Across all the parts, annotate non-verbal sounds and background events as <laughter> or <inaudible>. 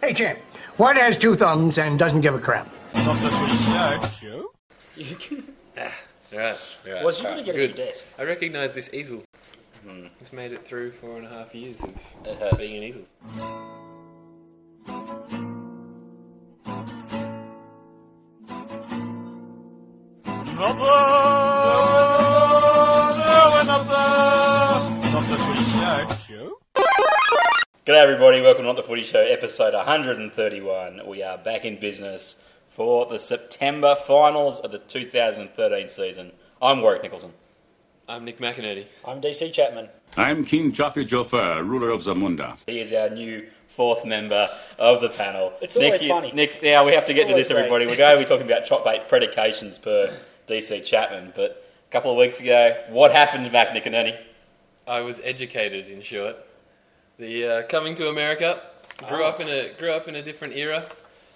Hey, champ. What has two thumbs and doesn't give a crap? Not the Footy Show. Right, right. Was you going to get a Good. new desk? I recognise this easel. Hmm. It's made it through four and a half years of It has. being an easel. G'day everybody, welcome to Not the Footy Show, episode 131. We are back in business for the September finals of the 2013 season. I'm Warrick Nicolson. I'm Nic McInerney. I'm DC Chapman. I'm King Jaffe Joffer, ruler of Zamunda. He is our new fourth member of the panel. It's always you- funny. Nick, now we have to get into Always this, everybody. We're going to be talking about chop bait predications per DC Chapman, but a couple of weeks ago, what happened back, Nick and Ernie? I was educated, in short. The uh, coming to America. Grew Ah. up in a grew up in a different era,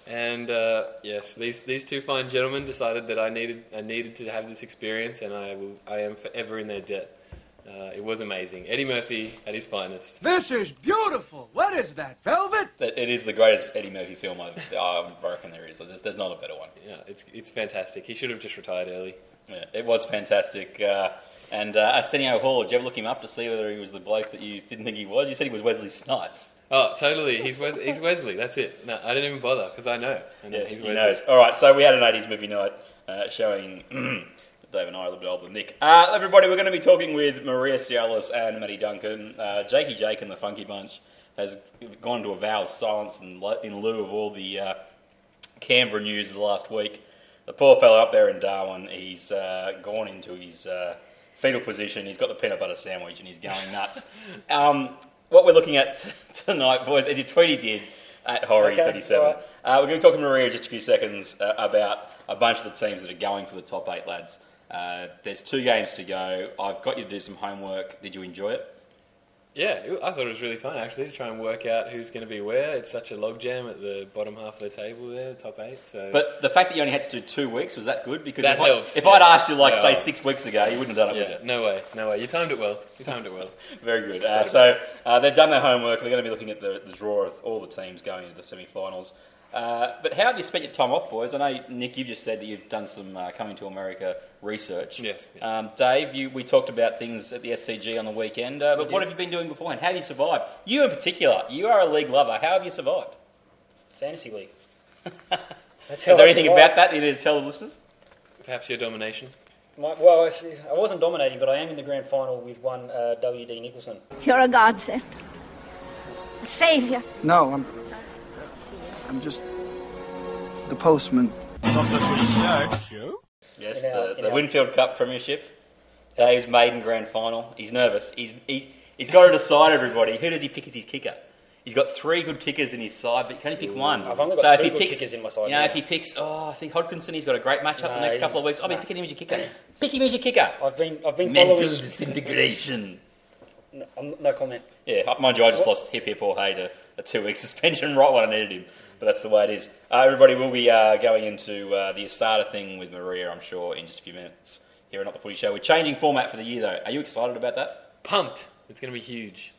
and uh, yes, these these two fine gentlemen decided that I needed I needed to have this experience, and I will I am forever in their debt. Uh, it was amazing. Eddie Murphy at his finest. This is beautiful. What is that, velvet? It is the greatest Eddie Murphy film I've, I reckon there is. There's, there's not a better one. Yeah, it's it's fantastic. He should have just retired early. Yeah, it was fantastic. Uh, and uh, Arsenio Hall, did you ever look him up to see whether he was the bloke that you didn't think he was? You said he was Wesley Snipes. Oh, totally. He's Wes- he's Wesley. That's it. No, I didn't even bother because I know. I know Yes, he's he Wesley. knows. All right, so we had an 80s movie night uh, showing <clears throat> Dave and I are a little bit older than Nick. Uh, everybody, we're going to be talking with Maria Tsialis and Matty Duncan. Uh, Jakey Jake and the Funky Bunch has gone to a vow of silence in, in lieu of all the uh, Canberra news of the last week. The poor fellow up there in Darwin, he's uh, gone into his uh, fetal position. He's got the peanut butter sandwich and he's going nuts. <laughs> um, what we're looking at t- tonight, boys, is a tweet he did at Horry37. Okay, all right. Uh, we're going to talk to Maria in just a few seconds uh, about a bunch of the teams that are going for the top eight, lads. Uh, there's two games to go. I've got you to do some homework. Did you enjoy it? Yeah, it- I thought it was really fun actually to try and work out who's going to be where. It's such a logjam at the bottom half of the table there, the top eight. So, But the fact that you only had to do two weeks, was that good? Because That if, I, helps, if I'd asked you, like, say, six weeks ago, you wouldn't have done it, yeah, would you? no way, no way. You timed it well. You timed it well. <laughs> Very good. Uh, so uh, they've done their homework. They're going to be looking at the, the draw of all the teams going into the semi-finals. Uh, but how have you spent your time off, boys? I know Nick, you've just said that you've done some uh, coming to America research. Yes, yes. Um, Dave, you, we talked about things at the SCG on the weekend. Uh, but what have you been doing beforehand? How have you survived? You in particular, you are a league lover. How have you survived? Fantasy League. <laughs> That's Is there I anything survived. about that that you need to tell the listeners? Perhaps your domination. My, well, I wasn't dominating, but I am in the grand final with one uh, WD Nicolson. You're a godsend. A savior. No, I'm. I'm just the postman. Not the Footy Show. Yes, the, the Winfield Cup Premiership. Dave's maiden grand final. He's nervous. He's, he's, he's got to decide, everybody, who does he pick as his kicker? He's got three good kickers in his side, but you can only pick one. I've only got so if he good picks, kickers in my side You know, now. if he picks, oh, see, Hodkinson, he's got a great matchup the No, next couple of he's- weeks. I'll be no. picking him as your kicker. <clears throat> Pick him as your kicker. I've been, I've been Mental following. disintegration. No, I'm- no comment. Yeah, mind you, I just lost hip hip or hey to a two week <laughs> suspension right when I needed him. But that's the way it is. Uh, everybody will be uh, going into uh, the ASADA thing with Maria, I'm sure, in just a few minutes here at Not the Footy Show. We're changing format for the year, though. Are you excited about that? Pumped. It's going to be huge.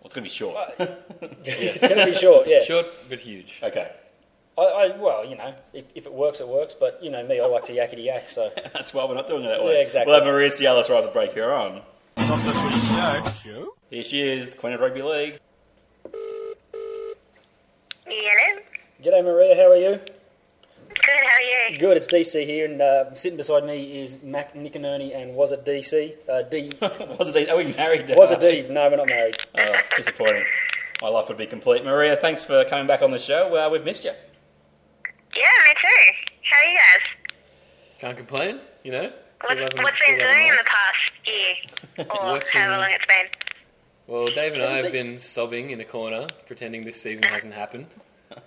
Well, it's going to be short. <laughs> <laughs> It's going to be short, yeah. Short but huge. okay, I, I, well, you know, if, if it works, it works. But you know me, I like to yakety yak. So <laughs> that's why we're not doing it that way. Yeah, exactly. We'll have Maria Tsialis right at the break here on. Not the Footy Show. Here she is, Queen of Rugby League. Hello. G'day Maria, how are you? Good, how are you? Good. It's DC here, and uh, sitting beside me is Mac Nick and Ernie, and was it DC? Uh, D <laughs> was it? Are we married? was it D? No, we're not married. Oh, disappointing. My life would be complete. Maria, thanks for coming back on the show. Uh, we've missed you. Yeah, me too. How are you guys? Can't complain, you know? What, Still having- been doing in the past year? <laughs> Or Watching- however long it's been? Well, Dave and I Hasn't have the- been sobbing in a corner, pretending this season <laughs> hasn't happened.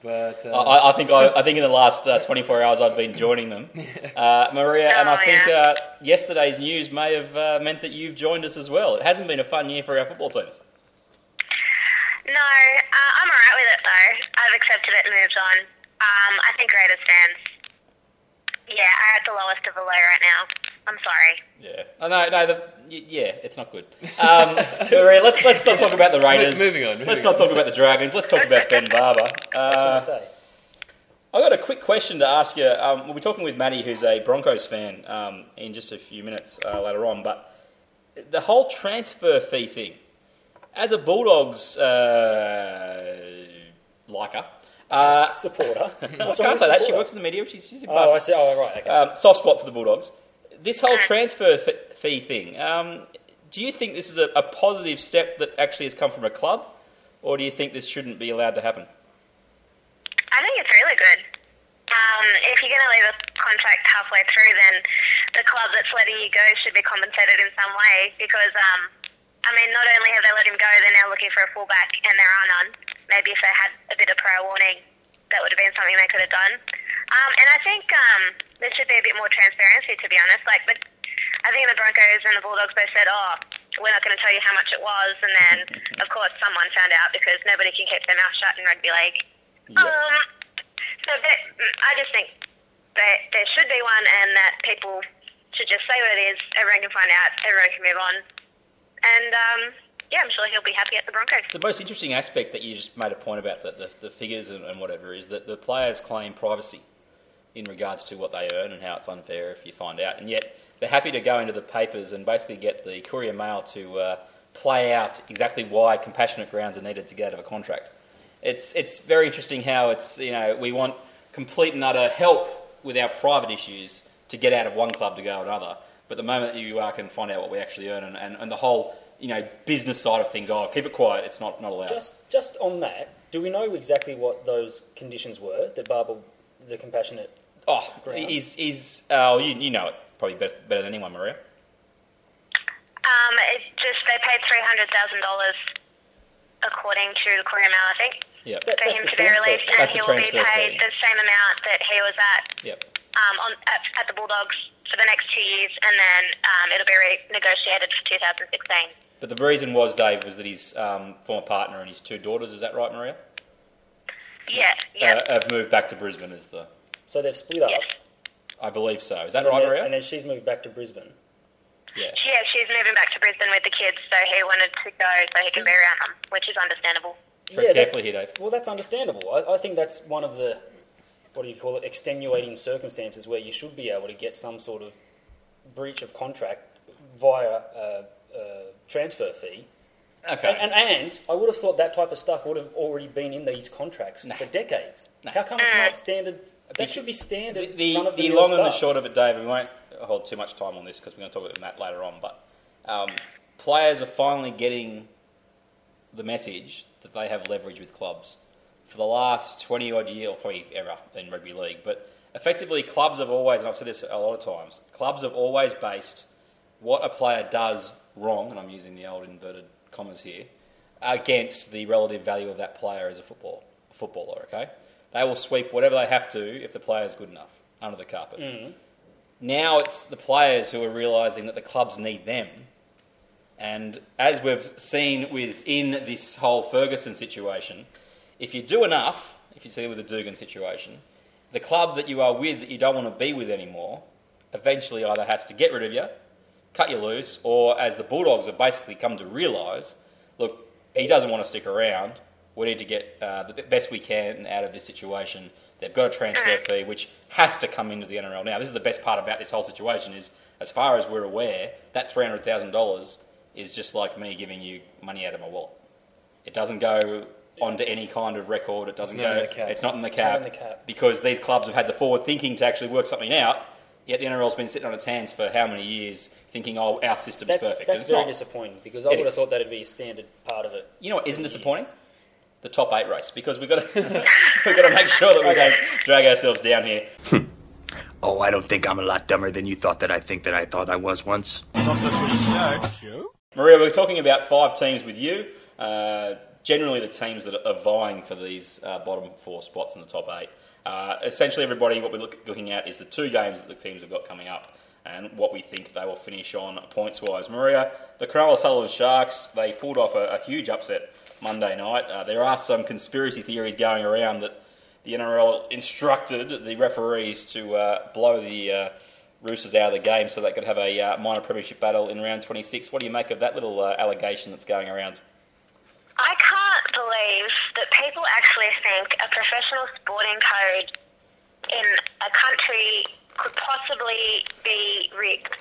But uh, I, I think I, I think in the last uh, 24 hours I've been joining them, <laughs> uh, Maria, and I Oh, think uh, yesterday's news may have uh, meant that you've joined us as well. It hasn't been a fun year for our football teams. No, uh, I'm alright with it though. I've accepted it and moved on. Um, I think Raiders fans. Yeah, are at the lowest of the low right now. I'm sorry. Yeah. Oh, no, no. The, y- yeah, it's not good. Um, <laughs> Maria, let's let's not talk about the Raiders. moving on, let's not on. talk about the Dragons. Let's talk about Ben Barba. I was Uh, going to say. I got a quick question to ask you. Um, we'll be talking with Matty, who's a Broncos fan, um, in just a few minutes uh, later on. But the whole transfer fee thing, as a Bulldogs uh, liker, uh, Supporter. <laughs> I What's can't wrong say with that. She supporter? works in the media. She's, she's in Oh, I see. Oh, right. Okay. um, soft spot for the Bulldogs. This whole transfer fee thing, um, do you think this is a, a positive step that actually has come from a club, or do you think this shouldn't be allowed to happen? I think it's really good. Um, if you're going to leave a contract halfway through, then the club that's letting you go should be compensated in some way because, um, I mean, not only have they let him go, they're now looking for a fullback and there are none. Maybe if they had a bit of prior warning, that would have been something they could have done. Um, and I think um, there should be a bit more transparency, to be honest. Like, but I think the Broncos and the Bulldogs both said, "Oh, we're not going to tell you how much it was," and then, of course, someone found out because nobody can keep their mouth shut in rugby league. Um, so that, I just think that there should be one, and that people should just say what it is. Everyone can find out. Everyone can move on, and um, yeah, I'm sure he'll be happy at the Broncos. The most interesting aspect that you just made a point about the, the, the figures and, and whatever is that the players claim privacy in regards to what they earn and how it's unfair if you find out. And yet they're happy to go into the papers and basically get the Courier Mail to uh, play out exactly why compassionate grounds are needed to get out of a contract. It's, it's very interesting how it's, you know, we want complete and utter help with our private issues to get out of one club to go to another. But the moment you uh, can find out what we actually earn and, and, and the whole, you know, business side of things, oh, keep it quiet, it's not, not allowed. Just, just on that, do we know exactly what those conditions were that Barba, the compassionate? Oh, Grounds. is is oh you, you know it probably better, better than anyone, Maria. Um, it's just they paid three hundred thousand dollars, according to the Courier Mail, I think, Yep. That- for that's him the to be transfer released, fee. and That's he will be paid fee. the same amount that he was at Yep. um, on at, at the Bulldogs for the next two years, and then um, it'll be renegotiated for 2016. But the reason was Dave was that his um, former partner and his two daughters. Is that right, Maria? Yeah, yeah, Uh, have moved back to Brisbane. Is the So they've split up. yes. I believe so. Is that and right, Maria? And then she's moved back to Brisbane. yeah. Yeah, she's moving back to Brisbane with the kids, so he wanted to go so he can be around them, which is understandable. Tread that- carefully here, Dave. Well, that's understandable. I, I think that's one of the, what do you call it, extenuating circumstances where you should be able to get some sort of breach of contract via a, a transfer fee. Okay. And, and, and I would have thought that type of stuff would have already been in these contracts for decades. How come it's not standard? That should be standard. the the, of the the mill long and the short of it, Dave, we won't hold too much time on this because we're going to talk about that later on. But um, players are finally getting the message that they have leverage with clubs. For the last 20 odd years, or probably ever in rugby league, but effectively, clubs have always, and I've said this a lot of times, clubs have always based what a player does wrong, and I'm using the old inverted commas here, against the relative value of that player as a football, footballer, okay? They will sweep whatever they have to if the player is good enough under the carpet. Mm-hmm. Now it's the players who are realising that the clubs need them. And as we've seen within this whole Ferguson situation, if you do enough, if you see with the Dugan situation, the club that you are with that you don't want to be with anymore eventually either has to get rid of you, cut you loose, or as the Bulldogs have basically come to realise, look, he doesn't want to stick around. We need to get uh, the best we can out of this situation. They've got a transfer fee, which has to come into the NRL. Now, this is the best part about this whole situation is, as far as we're aware, that three hundred thousand dollars is just like me giving you money out of my wallet. It doesn't go onto any kind of record. It doesn't not go. in the cap. It's not in the not cap, in the cap. because these clubs have had the forward thinking to actually work something out. Yet the NRL's been sitting on its hands for how many years, thinking, "Oh, our system's That's, perfect." That's it's very not. disappointing because I It would have thought that'd be a standard part of it. You know what isn't disappointing? The top eight race, because we've got to <laughs> we've got to make sure that we don't drag ourselves down here. <laughs> Oh, I don't think I'm a lot dumber than you thought that I think that I thought I was once. Not the Footy Show. Show? Maria, we're talking about five teams with you. Uh, generally, the teams that are vying for these uh, bottom four spots in the top eight. Uh, essentially, everybody, what we're look, looking at is the two games that the teams have got coming up and what we think they will finish on points wise. Maria, the Cronulla Sutherland Sharks, they pulled off a, a huge upset Monday night. Uh, there are some conspiracy theories going around that the NRL instructed the referees to uh, blow the uh, Roosters out of the game so they could have a uh, minor premiership battle in round 26. What do you make of that little uh, allegation that's going around? I can't believe that people actually think a professional sporting code in a country could possibly be rigged.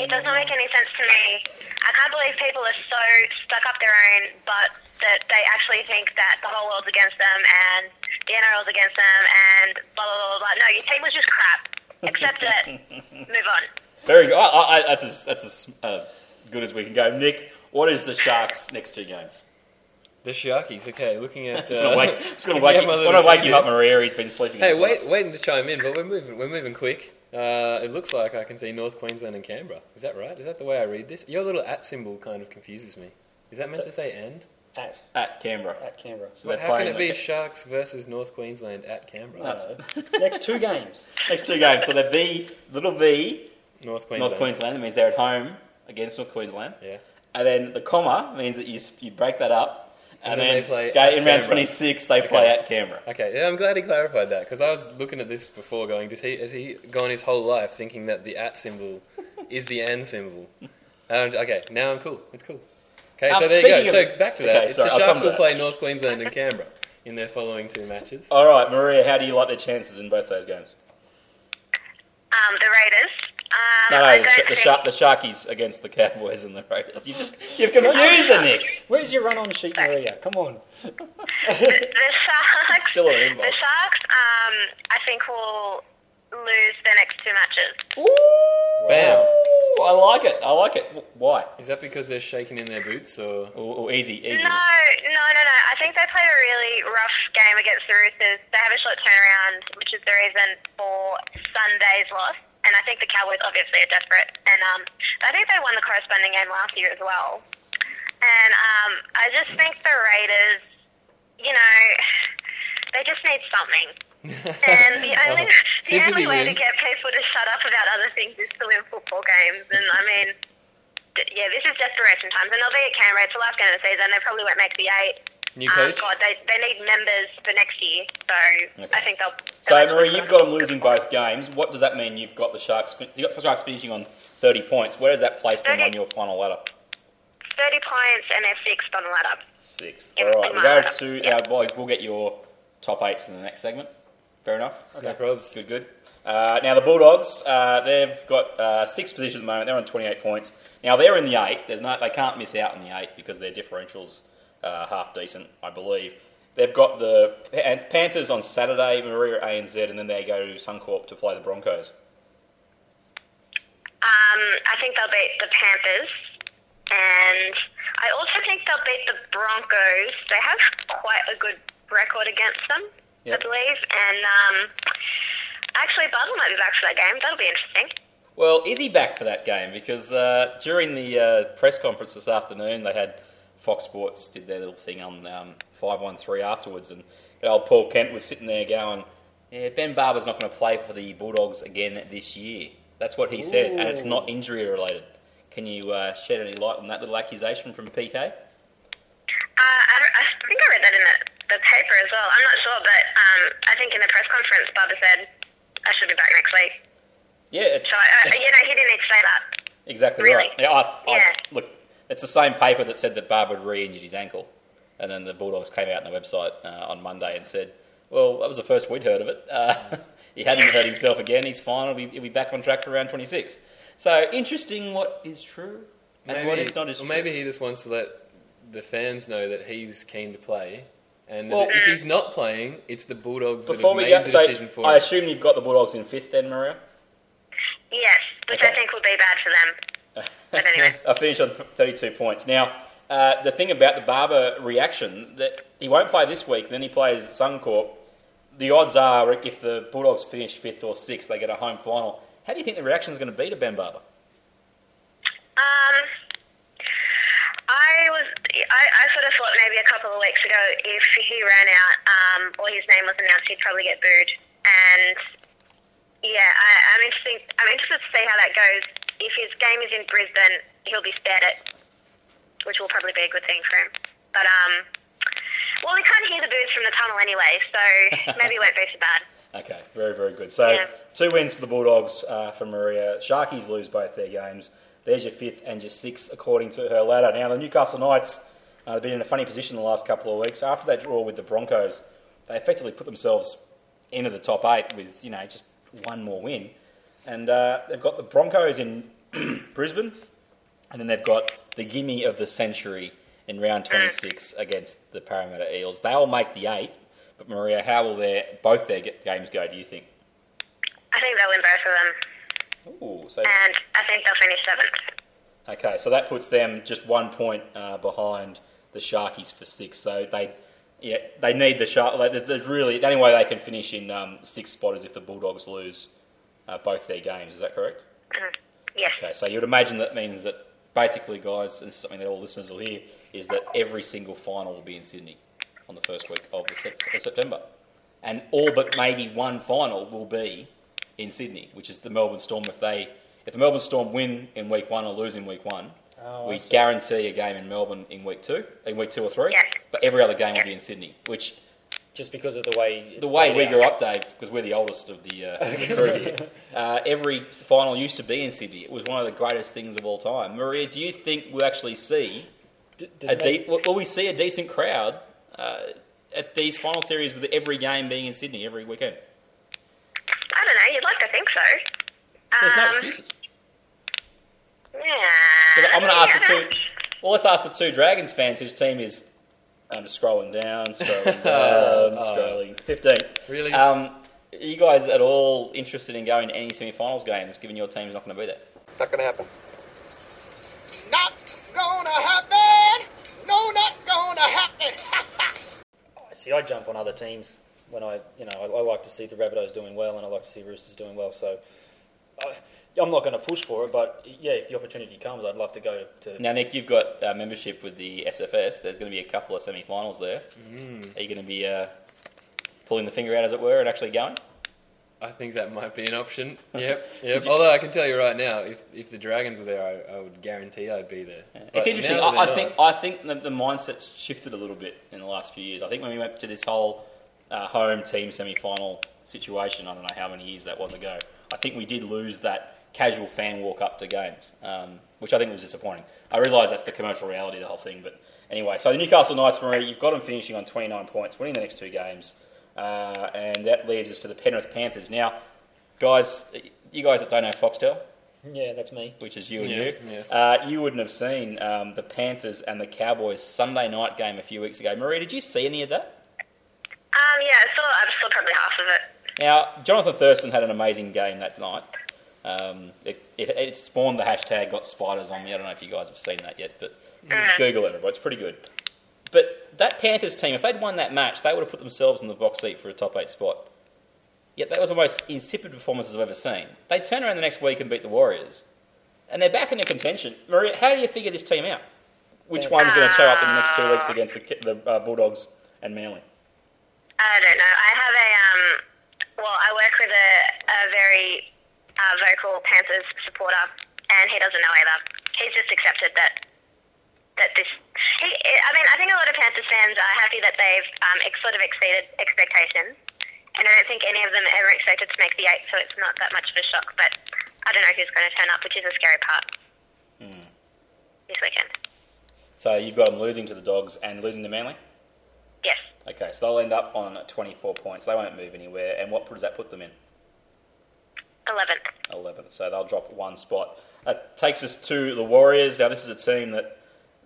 It doesn't make any sense to me. I can't believe people are so stuck up their own but that they actually think that the whole world's against them and the NRL's against them and blah blah blah blah. blah. No, your team was just crap. Accept it. <laughs> Move on. Very good. I, I, I- that's as, that's as uh, good as we can go. Nick, what is the Sharks' next two games? The Sharkies. Okay, looking at. Just gonna uh, wake, just gonna wake, at him, <laughs> my when I wake sheet him up, here. Maria. He's been sleeping. Hey, in the waiting to chime in, but we're moving. We're moving quick. Uh, it looks like I can see North Queensland and Canberra. Is that right? Is that the way I read this? Your little at symbol kind of confuses me. Is that meant to say and? At at Canberra. At Canberra. So Well, they're how can it be the- Sharks versus North Queensland at Canberra? <laughs> Next two games. Next two games. So the V, little V, North Queensland. North Queensland. That means they're at home against North Queensland. Yeah. And then the comma means that you you break that up, and, And then then, they play go, at in round 26 they play at Canberra. Okay, yeah, I'm glad he clarified that because I was looking at this before, going, "Does he has he gone his whole life thinking that the at symbol <laughs> is the and symbol?" And, okay, now I'm cool. It's cool. Okay, Um, so there you go. of- So back to that. Okay, It's sorry, the Sharks will play North Queensland and Canberra in their following two matches. All right, Maria, how do you like their chances in both those games? Um, the Raiders. Um, No, no, the, don't sh- the, think- Shark, the Sharkies against the Cowboys and the Raiders. You just <laughs> you've confused the Nick. Where's your run on sheet, Maria? Come on. the, the <laughs> Sharks. Still in inbox. The Sharks. Um, I think will lose their next two matches. Bam. Ooh, I like it. I like it. Why? Is that because they're shaking in their boots, or Or, or easy, easy. No, no, no, no. I think they played a really rough game against the Roosters. They have a short turnaround, which is the reason for Sunday's loss. And I think the Cowboys obviously are desperate. And um, I think they won the corresponding game last year as well. And um, I just think the Raiders, you know, they just need something. <laughs> And the only, the only way win. to get people to shut up about other things is to win football games. And I mean, d- yeah, this is desperation times. And they'll be at Canberra. It's the last game of the season. They probably won't make the eight. New Um, coach? God, they, they need members for next year. So I think they'll. So, they'll Marie, you've got them losing both games. What does that mean? You've got the Sharks. You got the Sharks finishing on thirty points. Where does that place them on your final ladder? 30 points and they're sixth on the ladder. Sixth. In- All right, in we my go ladder. to our boys. We'll get your top eights in the next segment. Fair enough. Okay. No probs. Good, good. Uh, now the Bulldogs, uh, they've got uh, sixth position at the moment. They're on twenty-eight points. Now they're in the eight. There's no, they can't miss out on the eight because their differentials uh, half decent, I believe. They've got the Panthers on Saturday, Maria ANZ, and then they go to Suncorp to play the Broncos. Um, I think they'll beat the Panthers. And I also think they'll beat the Broncos. They have quite a good record against them, Yep. I believe. And um, actually, Bubble might be back for that game. That'll be interesting. Well, is he back for that game? Because uh, during the uh, press conference this afternoon, they had Fox Sports did their little thing on um, five one three afterwards, and old Paul Kent was sitting there going, "Yeah, Ben Barba's not going to play for the Bulldogs again this year." That's what he says, and it's not injury related. Can you uh, shed any light on that little accusation from PK? Uh, I, I think I read that in the, the paper as well. I'm not sure, but um, I think in the press conference, Barba said, I should be back next week. Yeah, it's So, uh, you know, he didn't need to say that. exactly Really? right. Yeah, I, I, Yeah. look, it's the same paper that said that Barba had re-injured his ankle, and then the Bulldogs came out on the website uh, on Monday and said, "Well, that was the first we'd heard of it. Uh, <laughs> he hadn't hurt himself again. He's fine. He'll be, he'll be back on track for round 26." So interesting. What is true and maybe, what is not as or true. maybe he just wants to let the fans know that he's keen to play. And Well- if he's not playing, it's the Bulldogs Before that we have made go, the so decision for I him. I assume you've got the Bulldogs in fifth, then, Maria. Yes, which Okay. I think will be bad for them. But <laughs> anyway. I finished on 32 points. Now, uh, the thing about the Barba reaction that he won't play this week. Then he plays Suncorp. The odds are, if the Bulldogs finish fifth or sixth, they get a home final. How do you think the reaction is going to be to Ben Barba? Um, I was, I, I sort of thought maybe a couple of weeks ago if he ran out um, or his name was announced, he'd probably get booed. And yeah, I, I'm interested. I'm interested to see how that goes. If his game is in Brisbane, he'll be spared it, which will probably be a good thing for him. But um, well, we can't hear the boos from the tunnel anyway, so <laughs> maybe it won't be so bad. Okay, very, very good. So, Yeah. two wins for the Bulldogs uh, for Maria. Sharkies lose both their games. There's your fifth and your sixth, according to her ladder. Now, the Newcastle Knights uh, have been in a funny position the last couple of weeks. After that draw with the Broncos, they effectively put themselves into the top eight with, you know, just one more win. And uh, they've got the Broncos in <clears throat> Brisbane, and then they've got the gimme of the century in round 26 against the Parramatta Eels. They'll make the eight, but Maria, how will their both their games go? Do you think? I think they'll win both of them, Ooh, so and I think they'll finish seventh. okay, so that puts them just one point uh, behind the Sharkies for six. So they, yeah, they need the Shark. Like, there's, there's really the only way they can finish in um, sixth spot is if the Bulldogs lose uh, both their games. Is that correct? Yes. Okay, so you would imagine that means that basically, guys, and this is something that all listeners will hear, is that every single final will be in Sydney on the first week of, the sep- of September. And all but maybe one final will be in Sydney, which is the Melbourne Storm. If they, if the Melbourne Storm win in week one or lose in week one, Oh, we guarantee a game in Melbourne in week two, in week two or three. But every other game will be in Sydney, which Just because of the way it's the way we out. grew up, Dave, because we're the oldest of the uh, <laughs> crew here, uh, every final used to be in Sydney. It was one of the greatest things of all time. Maria, do you think we'll actually see does a de- will will we see a decent crowd uh, at these final series with every game being in Sydney every weekend? I don't know. You'd like to think so. There's no Um, excuses. Yeah. 'Cause I'm going to ask the Yeah. two. Well, let's ask the two Dragons fans whose team is. I'm just scrolling down, <laughs> scrolling down, scrolling. Fifteenth. Really? Um, are you guys at all interested in going to any semi-finals games, given your team's not going to be there? Not gonna happen. Not gonna happen. No, not gonna happen. I <laughs> see, I jump on other teams when I, you know, I, I like to see the Rabbitohs doing well, and I like to see Roosters doing well. So, I, I'm not going to push for it, but yeah, if the opportunity comes, I'd love to go to. Now, Nick, you've got uh, membership with the SFS. There's going to be a couple of semi-finals there. Mm. Are you going to be uh, pulling the finger out, as it were, and actually going? I think that might be an option. <laughs> Yep, yep. you- Although I can tell you right now, if if the Dragons were there, I, I would guarantee I'd be there. it's interesting. I, I think I think the, the mindset's shifted a little bit in the last few years. I think when we went to this whole uh, home team semi-final situation, I don't know how many years that was ago. I think we did lose that casual fan walk up to games, um, which I think was disappointing. I realise that's the commercial reality of the whole thing, but anyway. So the Newcastle Knights, Marie, you've got them finishing on 29 points, winning the next two games, uh, and that leads us to the Penrith Panthers. Now, guys, you guys that don't know Foxtel, Yeah, that's me. which is you and Yes, you. yes. Uh, you wouldn't have seen um, the Panthers and the Cowboys Sunday night game a few weeks ago. Marie, did you see any of that? Um, yeah, I saw, I saw probably half of it. Now, Johnathan Thurston had an amazing game that night. Um, it, it, it spawned the hashtag got spiders on me. I don't know if you guys have seen that yet, but Mm. Google it. It's pretty good. But that Panthers team, if they'd won that match, they would have put themselves in the box seat for a top eight spot. Yet that was the most insipid performance I've ever seen. They turn around the next week and beat the Warriors, and they're back into contention. Maria, how do you figure this team out? Which one's going to show up in the next two weeks against the, the uh, Bulldogs and Manly? I don't know. I have a um. Well, I work with a, a very uh, vocal Panthers supporter, and he doesn't know either. He's just accepted that that this. He, I mean, I think a lot of Panthers fans are happy that they've um, ex- sort of exceeded expectations, and I don't think any of them ever expected to make the eight, so it's not that much of a shock. But I don't know who's going to turn up, which is a scary part this weekend. So you've got them losing to the Dogs and losing to Manly? Yes. Okay, so they'll end up on 24 points. They won't move anywhere. And what does that put them in? Eleventh. 11th. So they'll drop one spot. That takes us to the Warriors. Now, this is a team that,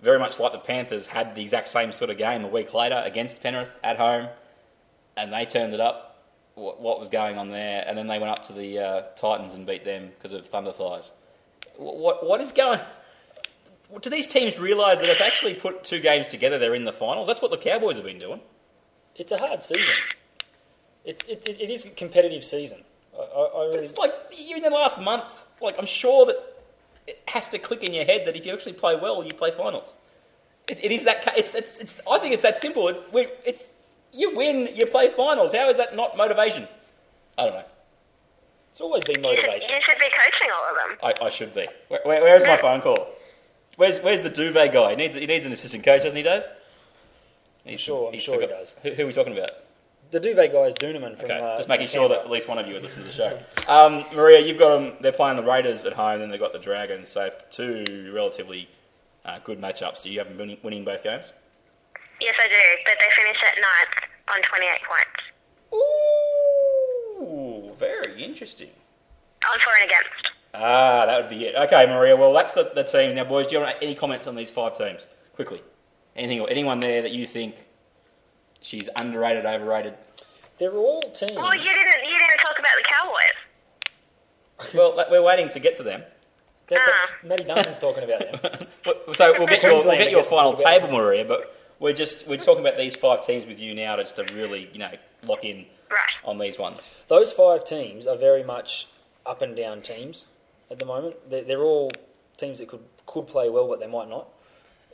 very much like the Panthers, had the exact same sort of game a week later against Penrith at home, and they turned it up. What, what was going on there? And then they went up to the uh, Titans and beat them because of Thunder Thighs. What, what, what is going do these teams realise that if they actually put two games together, they're in the finals? That's what the Cowboys have been doing. It's a hard season. It's it, it, it is a competitive season. I, I, I really. It's like you in the last month. Like I'm sure that it has to click in your head that if you actually play well, you play finals. It, it is that. It's, it's, it's. I think it's that simple. It, we, it's you win, you play finals. How is that not motivation? I don't know. It's always been You should, motivation. you should be coaching all of them. I, I should be. Where, where, where is my phone call? Where's Where's the duvet guy? He needs he needs an assistant coach, doesn't he, Dave? He's, sure- I'm he's sure he does. Who, who are we talking about? The Duvet guy is Duneman from. Okay, uh, just from making sure that at least one of you would listen to the show. Um, Maria, you've got them. They're playing the Raiders at home, then they've got the Dragons. So two relatively uh, good matchups. Do you have them winning, winning both games? Yes, I do, but they finished at ninth on 28 points. Ooh, very interesting. On for and against. Ah, that would be it. Okay, Maria. Well, that's the, the team. Now, boys, do you want any comments on these five teams? Quickly. Anything or anyone there that you think she's underrated, overrated? They're all teams. Well, you didn't you didn't talk about the Cowboys. Well, we're waiting to get to them. They're- but ah. Matty Duncan's talking about them. <laughs> So we'll get your, we'll get your final table, Maria. But we're just we're talking about these five teams with you now, just to really you know lock in on these ones. Those five teams are very much up and down teams at the moment. They're, they're all teams that could could play well, but they might not.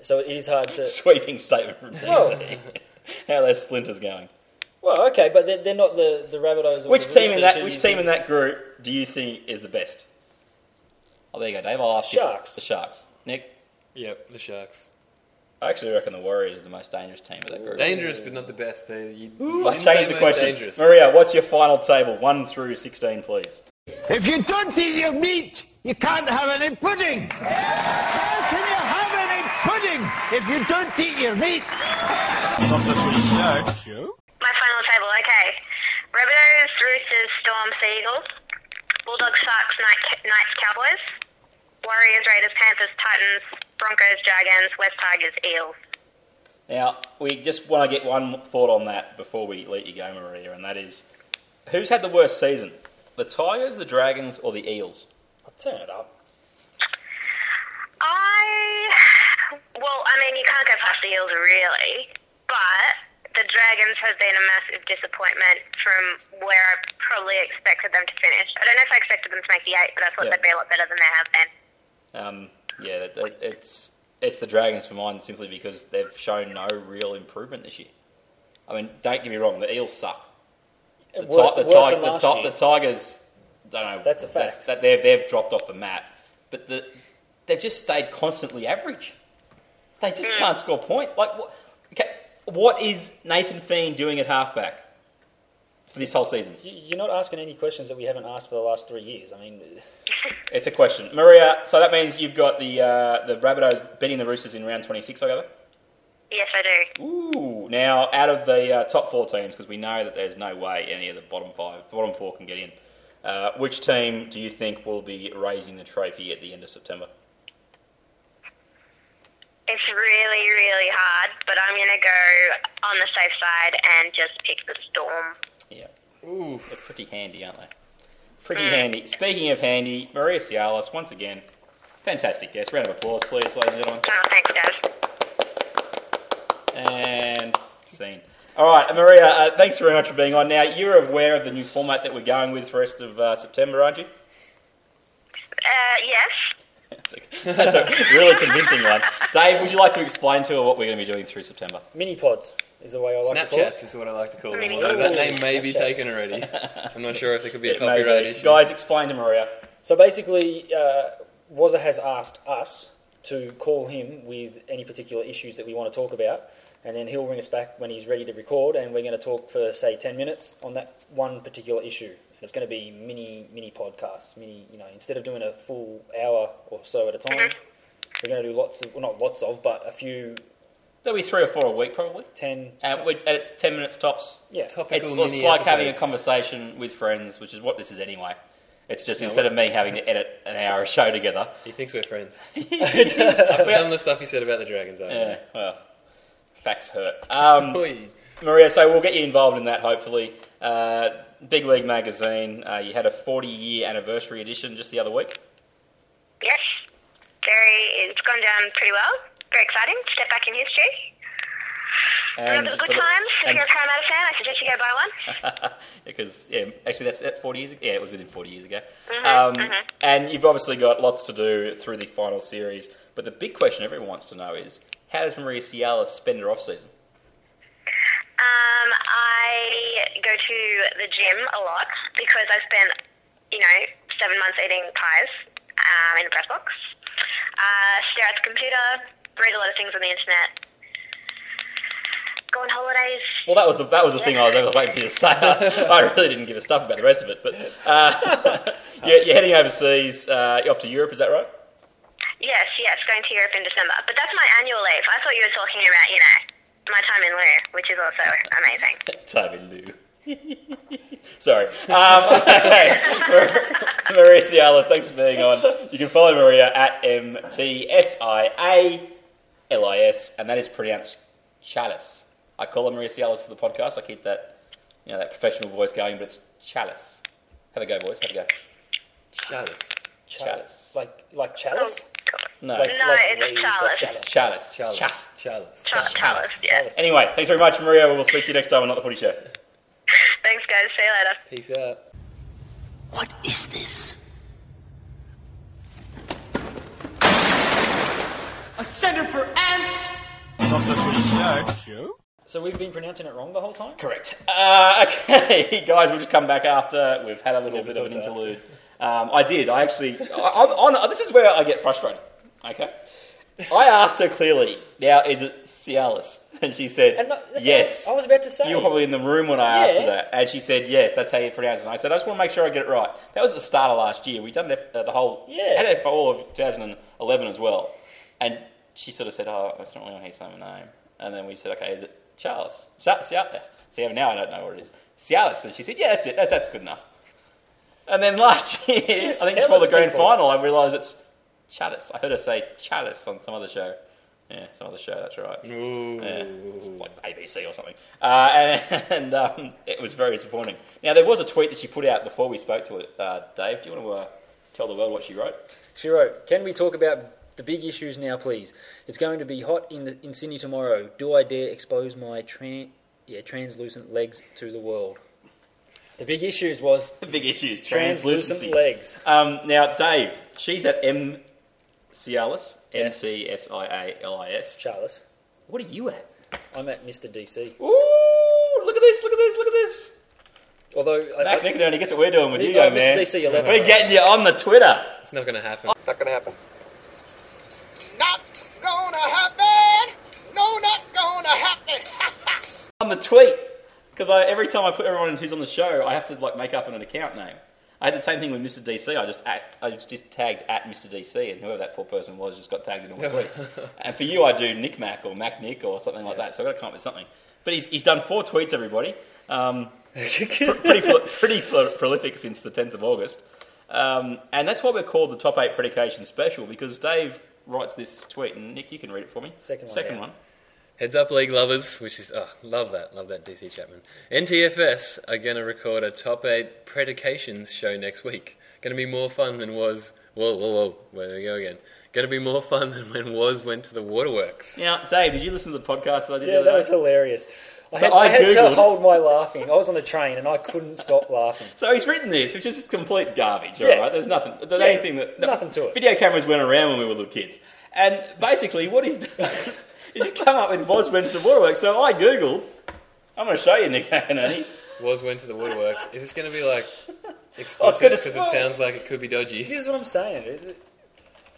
So it is hard to. <laughs> Sweeping statement from DC. Well- <laughs> <laughs> How are those splinters going? Well, okay, but they're, they're not the the Rabbitohs. Or Which the team in Roosters that who which you team think- in that group do you think is the best? Oh, there you go, Dave. I'll ask the Sharks. you. The Sharks. Nick. Yep, the Sharks. I actually reckon the Warriors is the most dangerous team of that group. Dangerous, but not the best. They, you, you Well, didn't change say the most question. Dangerous. Maria, what's your final table? One through sixteen, please. If you don't eat your meat, you can't have any pudding. How can you have any pudding if you don't eat your meat? Research show. My final table, okay. Rabbitohs, Roosters, Storm, Sea Eagles. Bulldogs, Sharks, Knights, Cowboys. Warriors, Raiders, Panthers, Titans, Broncos, Dragons, West Tigers, Eels. Now, we just want to get one thought on that before we let you go, Maria, and that is who's had the worst season? The Tigers, the Dragons, or the Eels? I'll turn it up. I, well, I mean, you can't go past the Eels really, but the Dragons have been a massive disappointment from where I probably expected them to finish. I don't know if I expected them to make the eight, but I thought Yeah. they'd be a lot better than they have been. Um, yeah, that- that- it's it's the Dragons for mine simply because they've shown no real improvement this year. I mean, don't get me wrong, the Eels suck. The, Worse- Ti- the, worse Ti- than the, last Ti- year. the Tigers, don't know. That's a fact. that they've they've dropped off the map, but the, they've just stayed constantly average. They just can't score a point. Like what? Okay, what is Nathan Fien doing at halfback for this whole season? You- You're not asking any questions that we haven't asked for the last three years. I mean, <laughs> It's a question, Maria. So that means you've got the uh, the Rabbitohs beating the Roosters in round twenty six. I gather. Yes, I do. Ooh, now out of the uh, top four teams, because we know that there's no way any of the bottom five, the bottom four can get in. Uh, which team do you think will be raising the trophy at the end of September? It's really, really hard, but I'm going to go on the safe side and just pick the Storm. Yeah. Ooh, they're pretty handy, aren't they? Pretty handy. Speaking of handy, Maria Tsialis, once again, fantastic guest. Round of applause, please, ladies and gentlemen. Oh, thanks, guys. And scene. All right, Maria, uh, thanks very much for being on. Now, you're aware of the new format that we're going with for the rest of uh, September, aren't you? Uh, yes. <laughs> That's a really convincing one. Dave, would you like to explain to her what we're going to be doing through September? mini pods is the way I like to call it. Snapchats is what I like to call them. Mini- Although that name may be Snapchats. taken already. I'm not sure if there could be a <laughs> It may copyright be. issue. Guys, explain to Maria. So basically, uh, Wazza has asked us to call him with any particular issues that we want to talk about, and then he'll ring us back when he's ready to record, and we're going to talk for say ten minutes on that one particular issue. It's going to be mini mini podcasts, mini you know instead of doing a full hour or so at a time, we're going to do lots of well not lots of but a few There'll be three or four a week, probably. ten. And, we, and it's 10 minutes tops. Yeah. Topical It's, it's mini like having a conversation with friends, which is what this is anyway. It's just Yeah, instead of me having to edit an hour of show together. He thinks we're friends. <laughs> <laughs> After some of the stuff he said about the Dragons, I Yeah, know. well, facts hurt. Um, Maria, so we'll get you involved in that hopefully. Uh, Big League Magazine, uh, you had a 40 year anniversary edition just the other week. Yes. Very, it's gone down pretty well. Very exciting. Step back in history. Remember the good times? If you're a Parramatta fan, I suggest you go buy one. <laughs> because yeah, actually that's at 40 years ago. Yeah, it was within 40 years ago. Mhm, um, mhm. And you've obviously got lots to do through the final series. But the big question everyone wants to know is how does Maria Tsialis spend her off season? Um, I go to the gym a lot because I spent, you know, seven months eating pies um, in a press box. Uh, stare at the computer, read a lot of things on the internet. go on holidays. Well, that was the that was the thing I was <laughs> waiting for you to say. <laughs> I really didn't give a stuff about the rest of it, but uh, <laughs> you're, you're heading overseas. Uh, you're off to Europe, is that right? Yes, yes, going to Europe in December. But that's my annual leave. I thought you were talking about, you know, my time in lieu, which is also amazing. <laughs> Time in lieu. <laughs> Sorry. Um, <laughs> okay. Maria Tsialis, thanks for being on. You can follow Maria at M T S I A L I S, and that is pronounced Chalice. I call her Maria Tsialis for the podcast. I keep that, you know, that professional voice going, but it's Chalice. Have a go, boys. Have a go. Chalice. Chalice. Like like chalice? No. Like, No, like it's where you use the chalice. It's Chalice. Chalice. Cha- Chalice. Ch- chalice, yeah. Anyway, thanks very much, Maria. We will speak to you next time on Not the Footy Show. Thanks, guys. See you later. Peace out. What is this? A center for ants? Not the Footy Show. So we've been pronouncing it wrong the whole time? Correct. Uh, <laughs> okay, guys, we'll just come back after we've had a little Never bit of an thought to ask. interlude. <laughs> Um, I did. I actually. I, I'm on. This is where I get frustrated. Okay. I asked her clearly. Now, is it Cialis? <laughs> And she said And that's yes. what I was about to say. You were probably in the room when I asked her Yeah. that, and she said yes. That's how you pronounce it. And I said I just want to make sure I get it right. That was at the start of last year. We done it uh, the whole. Yeah. Had it for all of 2011 as well. And she sort of said, "Oh, it's not really how you say my name." And then we said, "Okay, is it Charles?" Cia- Cia- See, now I don't know what it is. Cialis. And she said, "Yeah, that's it. That's, that's good enough." And then last <laughs> year, Just I think tell before the grand people. final, I realised it's Chalice. I heard her say Chalice on some other show. Yeah, some other show. That's right. Ooh. Yeah, it's like ABC or something. Uh, and <laughs> and um, it was very disappointing. Now, there was a tweet that she put out before we spoke to it. Uh, Dave, do you want to uh, tell the world what she wrote? She wrote, "Can we talk about the big issues now, please? It's going to be hot in the, in Sydney tomorrow. Do I dare expose my tran- yeah, translucent legs to the world?" The big issues was <laughs> The big issues, translucent legs. Um, now, Dave, she's at M. Cialis, M Yes. C S I A L I S. Charles, What are you at? I'm at Mr. DC. Ooh, look at this, look at this, look at this. Although I, Mac I, Nick only guess what we're doing with Yeah, you, young Mr. DC 11. We're getting you on the Twitter. It's not going to happen. Not gonna happen. Not gonna happen. No, not gonna happen. <laughs> on the tweet because every time I put everyone who's on the show, I have to like make up an account name. I had the same thing with Mr. DC. I just at, I just, just tagged at Mr. DC, and whoever that poor person was just got tagged in all the <laughs> tweets. and for you, I do Nick Mac or Mac Nick or something like that. So I've got to come up with something. But he's, he's done four tweets, everybody. Um, <laughs> pretty pretty pro- prolific since the 10th of August. Um, and that's why we're called the Top 8 Predication Special because Dave writes this tweet, and Nick, you can read it for me. Second one, Second yeah. one. Heads up, league lovers, which is oh, love that, love that DC Chapman. NTFS are going to record a top eight predications show next week. Going to be more fun than was. Whoa, whoa, whoa! Where do we go again? Going to be more fun than when was went to the waterworks. Now, Dave, did you listen to the podcast that I did the yeah, other that day? was hilarious. I So had, I I had to hold my laughing. I was on the train and I couldn't stop laughing. So he's written this, which is just complete garbage, Yeah. all right? There's nothing. There's Yeah, anything that nothing to it. Video cameras went around when we were little kids, and basically what he's done <laughs> <laughs> is he's come up with was went to the waterworks. So I googled. I'm going to show you, Nick Anani. Was <laughs> went to the waterworks. Is this going to be like <laughs> Oh, explicit? good to Because it sounds like it could be dodgy. This is what I'm saying. It-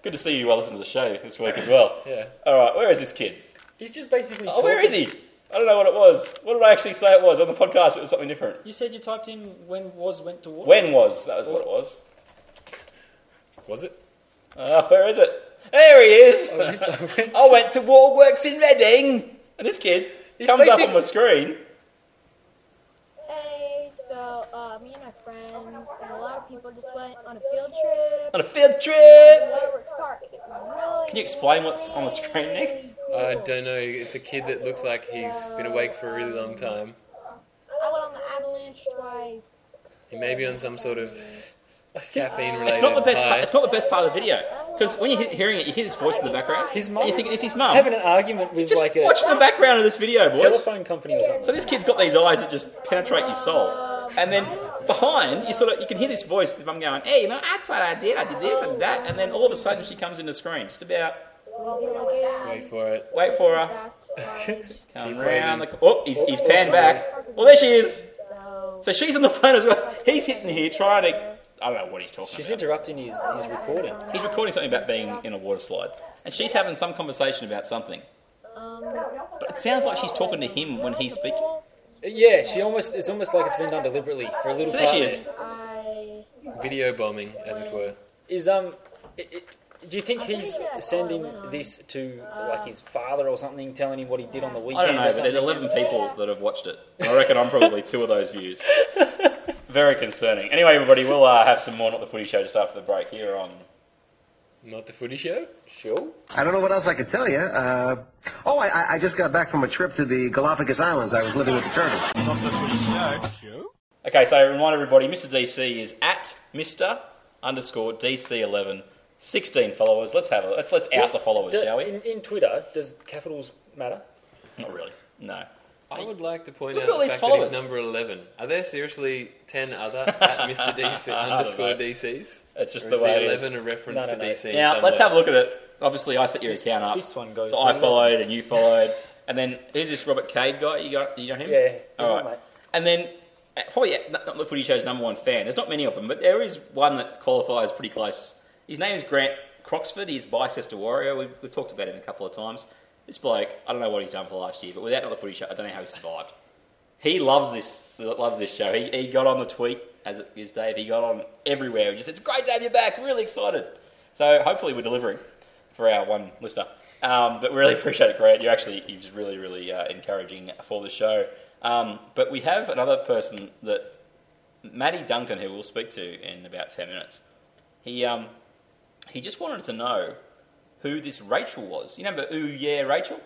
Good to see you well listen to the show this week as well. Yeah. All right, where is this kid? He's just basically. Oh, where is he? I don't know what it was. What did I actually say it was on the podcast? It was something different. You said you typed in when was went to water. When was that? Was what it was. Was it? Uh, where is it? There he is. I went- I went I went to Waterworks in Reading. And this kid He's comes up on my screen. Hey, so uh, me and my friends and a lot of people just went on a field trip. On a field trip. Waterworks Park. It was really, Can you explain what's on the screen, Nick? I don't know. It's a kid that looks like he's been awake for a really long time. I went on the avalanche twice. He may be on some sort of caffeine-related It's not the best. Part, it's not the best part of the video because when you're hearing it, you hear his voice in the background. His and mum. you think it's his mum. Having an argument with Just like a watch the background of this video, boys. telephone company or something. So this kid's got these eyes that just penetrate your soul, and then behind you sort of you can hear this voice. The mum going, "Hey, you know that's what I did. I did this and that," and then all of a sudden she comes in the screen, just about. Wait for it. Wait for her. <laughs> Come Keep around the. Oh, he's, he's panned back. Well, there she is. So she's on the phone as well. He's hitting here trying to. I don't know what he's talking She's about. interrupting his, his recording. He's recording something about being in a water slide, and she's having some conversation about something. Um, But it sounds like she's talking to him when he's speaking. Yeah, she almost. It's almost like it's been done deliberately for a little. So there she is. Video bombing, as it were. Is um, i i do you think he's sending this to like his father or something, telling him what he did on the weekend? I don't know, but there's 11 people that have watched it. I reckon I'm probably two of those views. <laughs> Very concerning. Anyway, everybody, we'll uh, have some more Not the Footy Show just after the break here on. Not the footy show? Sure. I don't know what else I could tell you. Uh, oh, I- I, I just got back from a trip to the Galapagos Islands. I was living with the turtles. Not the footy show. Show? Okay, so remind everybody, Mr. DC is at Mr. underscore DC11. 16 followers. Let's have a let's let's out the followers, Do- shall we? In, in Twitter, does capitals matter? Not really. No. I would like to point Look out at all the these fact that he's number 11. Are there seriously 10 other <laughs> at Mr. DC underscore know. DCs? It's just Or the is way the it is. 11 a reference No, no, to no. DC? Now somewhere? let's have a look at it. Obviously, I set your This- account up. this one goes So to I followed and you followed, and then who's this Robert Cade guy? You got you know him? Yeah, he's All my right. mate. And then uh, probably uh, not not the Footy Show's number one fan. There's not many of them, but there is one that qualifies pretty close. His name is Grant Croxford. He's Bicester Warrior. We've, we've talked about him a couple of times. This bloke, I don't know what he's done for last year, but without not the Footy Show, I don't know how he survived. He loves this loves this show. He, he got on the tweet as it is Dave. He got on everywhere. He just it's great to have you back. Really excited. So hopefully we're delivering for our one listener. Um, but we really appreciate it, Grant. You actually you're just really really uh, encouraging for the show. Um, but we have another person that Maddie Duncan, who we'll speak to in about ten minutes. He um, he just wanted to know who this Rachel was. You remember Ooh Yeah Rachel?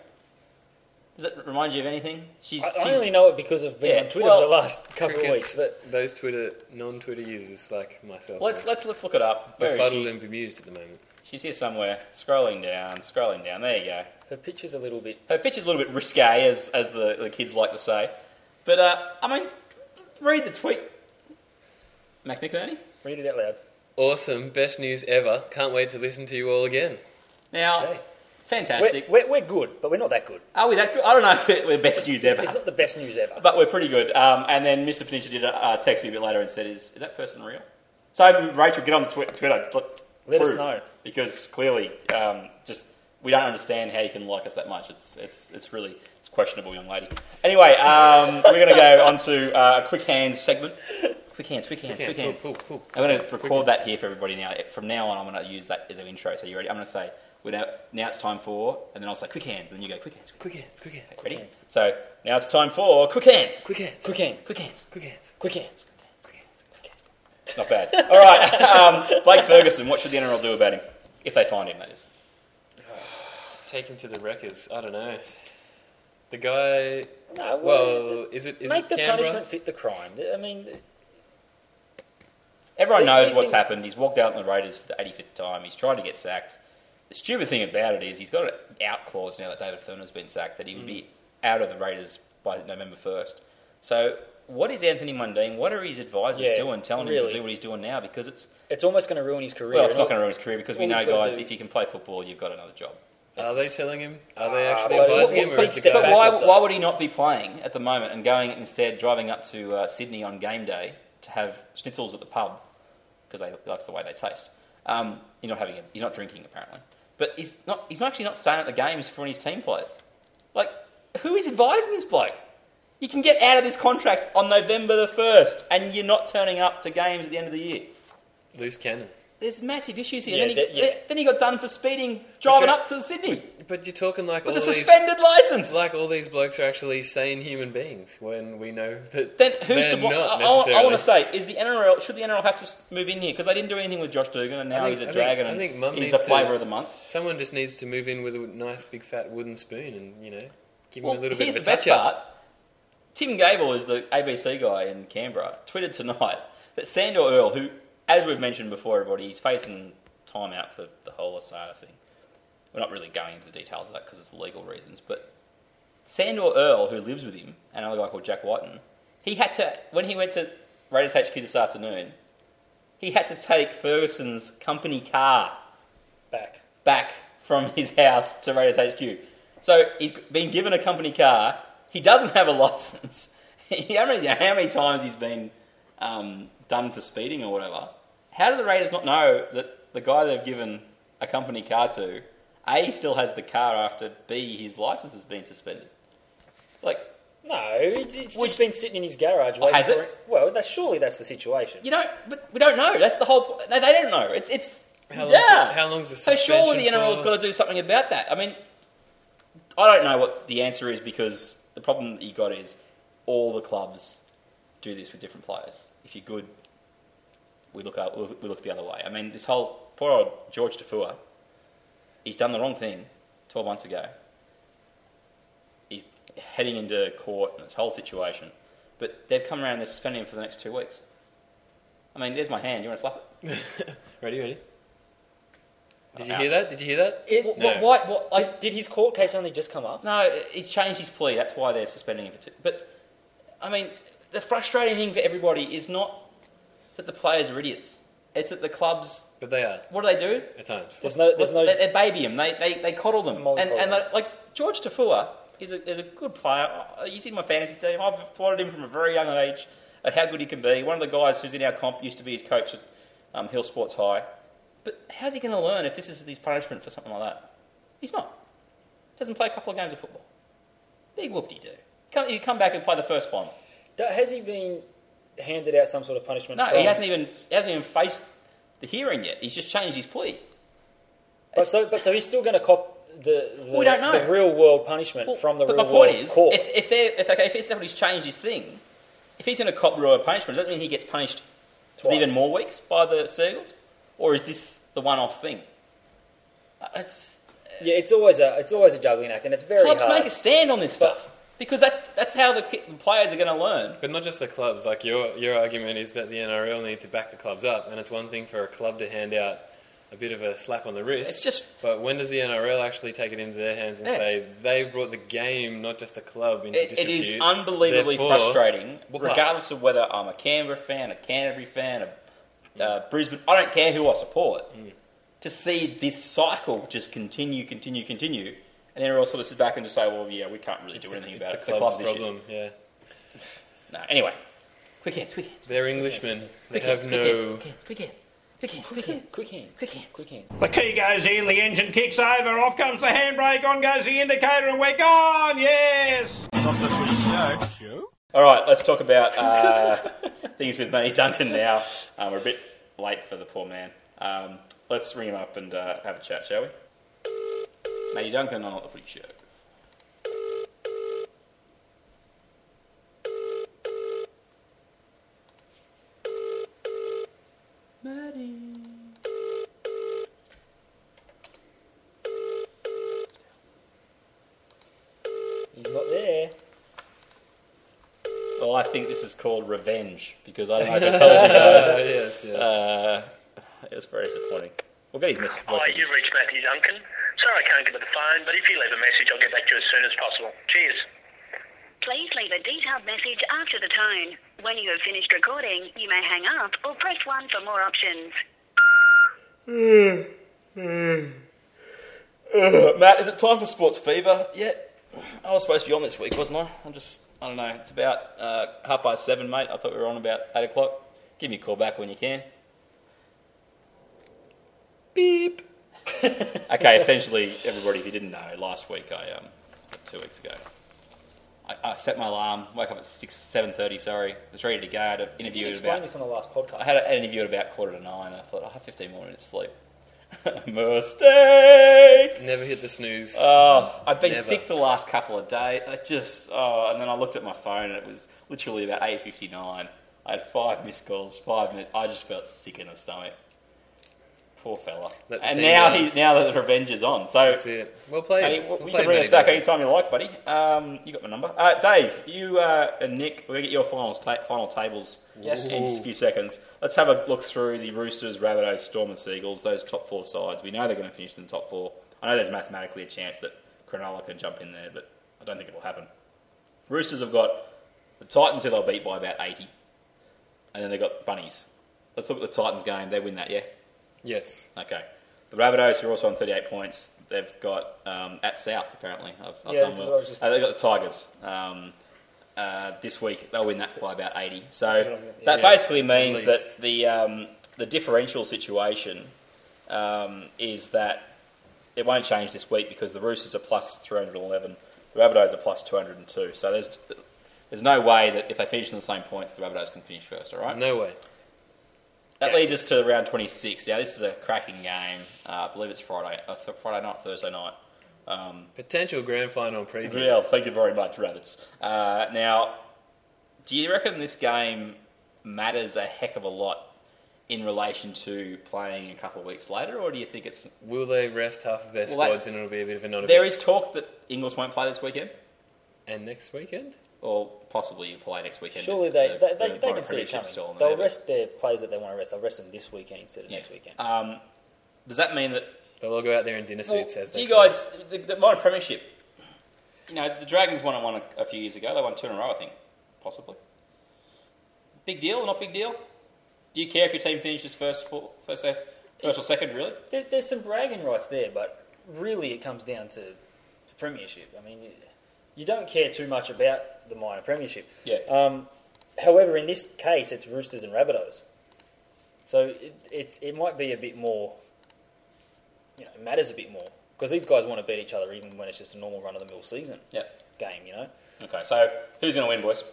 Does that remind you of anything? She's, I, I she's- only know it because of being Yeah, on Twitter well, for the last couple of Crickets, weeks. But those Twitter, non-Twitter users like myself. Let's let's let's look it up. Where is befuddled she? and bemused at the moment. She's here somewhere. Scrolling down, scrolling down. There you go. her picture's a little bit. Her picture's a little bit risque, as as the, the kids like to say. But uh, I mean, read the tweet. Mac McInerney. Read it out loud. Awesome, best news ever. Can't wait to listen to you all again. Now, Hey. fantastic. We're, we're, we're good, but we're not that good. Are we that good? I don't know if we're best news ever, It's not the best news ever. but we're pretty good. Um, and then Mr. Peninsula did uh, text me a bit later and said, "Is, is that person real?" So Rachel, get on the twi- Twitter. Let, Let us know. because clearly, um, just we don't understand how you can like us that much. It's it's it's really it's questionable, young lady. Anyway, um, <laughs> we're going to go on to uh, a quick hands segment. Quick hands, quick hands, quick hands. Cool, cool, cool. I'm going to record that here for everybody now. From now on, I'm going to use that as an intro. So you ready? I'm going to say, "We're now, now it's time for," and then I'll say, "Quick hands," and then you go, "Quick hands." Quick hands, quick hands. Ready? So now it's time for quick hands. Quick hands. Quick hands. Quick hands. Quick hands. Quick hands. Not bad. All right, um, Blake Ferguson. What should the NRL do about him if they find him? That is. <sighs> Take him to the wreckers. I don't know. The guy. No, Well, is it is make it the Canberra? punishment fit the crime. I mean, Everyone knows what's happened. He's walked out on the Raiders for the 85th time. He's tried to get sacked. The stupid thing about it is he's got an out clause now that David Furner's been sacked that he would be out of the Raiders by November 1st. So what is Anthony Mundine? What are his advisors Yeah, doing, telling him to do what he's doing now? Because it's it's almost going to ruin his career. well, it's And not going to ruin his career because we know, guys, if you can play football, you've got another job. Are they telling him? Are they Ah, actually but advising what- him, or what is the step guy? But why, why would he not be playing at the moment and going instead driving up to uh, Sydney on game day to have schnitzels at the pub because he likes the way they taste? Um, you're not having, a, you're not drinking apparently, but he's not. He's actually not staying at the games for his team players. Like, who is advising this bloke? You can get out of this contract on November the first, and you're not turning up to games at the end of the year. Loose cannon. There's massive issues here. Yeah, then, he, that- yeah. then he got done for speeding driving up to Sydney But you're talking like with all a these, suspended license. like all these blokes are actually sane human beings when we know that Then who's they're bl- not I, I, necessarily. want to say, is the NRL should the NRL have to move in here because they didn't do anything with Josh Dugan and now I he's think- a I think- dragon I think Mum he's needs the flavour of the month. Someone just needs to move in with a nice big fat wooden spoon and you know give Well, him a little bit of a the touch part. up. Tim Gavel is the ABC guy in Canberra. Tweeted tonight that Sandor Earl, who, as we've mentioned before, everybody, he's facing time out for the whole ASADA thing. We're not really going into the details of that because it's legal reasons, but Sandor Earl, who lives with him, and another guy called Jack Whiten, he had to when he went to Raiders HQ this afternoon, he had to take Ferguson's company car back. back from his house to Raiders HQ. So he's been given a company car. He doesn't have a <laughs> license. He- how, many, how many times he's been um, done for speeding or whatever? How do the Raiders not know that the guy they've given a company car to A, still has the car after B, his license has been suspended. Like, No, it's, it's just been sitting in his garage waiting has for it? Well, that's surely that's the situation. you know, but we don't know. That's the whole. po- They, they don't know. It's it's. How long's yeah. the- how long's the So surely the suspension NRL's for? got to do something about that. I mean, I don't know what the answer is because the problem that you got is all the clubs do this with different players. If you're good, we look up, we look the other way. I mean, this whole poor old George Taufua, he's done the wrong thing 12 months ago. He's heading into court and this whole situation, but they've come around and they're suspending him for the next two weeks. I mean, there's my hand. You want to slap it? <laughs> ready, ready. Did you Ouch. hear that? Did you hear that? It, No. What, what, what, like, did, did his court case only just come up? No, he's changed his plea. That's why they're suspending him for two. But I mean, the frustrating thing for everybody is not that the players are idiots. It's that the clubs. But they are What do they do? at times. There's no, there's no. They, they baby them. They, they, they coddle them. And, and them. like, like George Taufua is a, is a good player. Uh, He's in my fantasy team. I've plotted him from a very young age at how good he can be. One of the guys who's in our comp used to be his coach at um, Hill Sports High. But how's he going to learn if this is his punishment for something like that? He's not. Doesn't play a couple of games of football. Big whoop do you do? Come, you come back and play the first final. Has he been handed out some sort of punishment? No, he hasn't even he hasn't even faced the hearing yet. He's just changed his plea. But so, but so he's still going to cop the, the We don't know. the real world punishment from the but real my point world is, court. if, if, they're, if, okay, if it's somebody's changed his thing, if he's going to cop real punishment, does that mean he gets punished Twice. even more weeks by the Seagulls? Or is this the one-off thing? Uh, It's, yeah, it's always a it's always a juggling act, and it's very clubs hard. make a stand on this stuff because that's that's how the, the players are going to learn. But not just the clubs. Like your your argument is that the NRL needs to back the clubs up, and it's one thing for a club to hand out a bit of a slap on the wrist. It's just- But when does the NRL actually take it into their hands and Yeah. say they've brought the game, not just the club, into It, it is unbelievably therefore, frustrating, regardless of whether I'm a Canberra fan, a Canterbury fan, a uh, Brisbane. I don't care who I support. To see this cycle just continue, continue, continue, and then all sort of sit back and just say, "Well, yeah, we can't really It's do the, anything it's about the it. It's the club's problem. Yeah, issue." No, anyway, quick hands, quick hands, they're Englishmen. They have no. quick hands, quick hands, quick hands, quick hands, quick hands, quick hands, quick hands, quick hands. The key goes in, the engine kicks over, off comes the handbrake, on goes the indicator, and we're gone, yes! Not the footy show. Show? All right, let's talk about uh, <laughs> things with Matty Duncan now. Um, we're a bit late for the poor man. Um, let's ring him up and uh, have a chat, shall we? Matty Duncan on the footy show. He's not there. Well, I think this is called revenge because I don't know if I told you <laughs> guys. yes, yes. Uh, it was very disappointing. We'll get his message. voice Hi, you've reached Matthew Duncan. Sorry I can't get to the phone, but if you leave a message, I'll get back to you as soon as possible. Cheers. Please leave a detailed message after the tone. When you have finished recording, you may hang up or press 1 for more options. <sighs> Matt, is it time for Sports Fever yet? I was supposed to be on this week, wasn't I? I'm just, I don't know. It's about uh, half past seven, mate. I thought we were on about eight o'clock. Give me a call back when you can. Beep. <laughs> okay, essentially, everybody, if you didn't know, last week I, um, two weeks ago, I, I set my alarm, woke up at six, seven thirty. Sorry, I was ready to go. I had an interview didn't at explain about. this on the last podcast. I had an interview at about quarter to nine. I thought I have 15 more minutes sleep. <laughs> Mistake. Never hit the snooze. Oh, I've been Never. sick the last couple of days. I just oh, and then I looked at my phone and it was literally about 8:59. I had five missed calls, five minutes. I just felt sick in the stomach. Poor fella. Let And now he now that the revenge is on, so That's it. Well played. Well you played, can bring us back anytime you like, buddy. Um, you got my number. Uh, Dave, you uh, and Nick, we're going to get your finals ta- final tables Yes. in just a few seconds. Let's have a look through the Roosters, Rabbitohs, Storm and Seagulls, those top four sides. We know they're going to finish in the top four. I know there's mathematically a chance that Cronulla can jump in there, but I don't think it'll happen. Roosters have got the Titans who they'll beat by about 80. And then they've got Bunnies. Let's look at the Titans game. They win that, yeah? Yes. Okay. The Rabbitohs, who are also on 38 points, they've got um, at South, apparently. I've, I've Yeah, done well. what I was just- Uh, they've got the Tigers. Um, uh, this week, they'll win that by about 80. So that yeah, basically means that the, um, the differential situation um, is that it won't change this week because the Roosters are plus 311, the Rabbitohs are plus 202. So there's there's no way that if they finish in the same points, the Rabbitohs can finish first. All right. No way. That leads us to round 26. Now, this is a cracking game. Uh, I believe it's Friday, uh, th- Friday night, Thursday night. Um, Potential grand final preview. yeah, thank you very much, Rabbits. Uh, now, do you reckon this game matters a heck of a lot in relation to playing a couple of weeks later, or do you think it's. Will they rest half of their Well, that's- squads and it'll be a bit of a non There is talk that Inglis won't play this weekend, And next weekend? or possibly you play next weekend. Surely they, the- they, the they, they can see it Premiership's coming. still on They'll table. rest their players that they want to rest. They'll rest them this weekend instead of next weekend. Um, does that mean that They'll all go out there in dinner Well, suits as do you guys the, the minor premiership? You know, the Dragons won one a, a few years ago. They won two in a row, I think, possibly. Big deal or not big deal? Do you care if your team finishes first, for, first, first or second? Really? There, there's some bragging rights there, but really it comes down to, to premiership. I mean, you, you don't care too much about the minor premiership. Yeah. Um, however, in this case, it's Roosters and Rabbitohs, so it, it's it might be a bit more. You know, it matters a bit more because these guys want to beat each other even when it's just a normal run of the mill season Yeah. game. You know, Okay, so who's going to win, boys?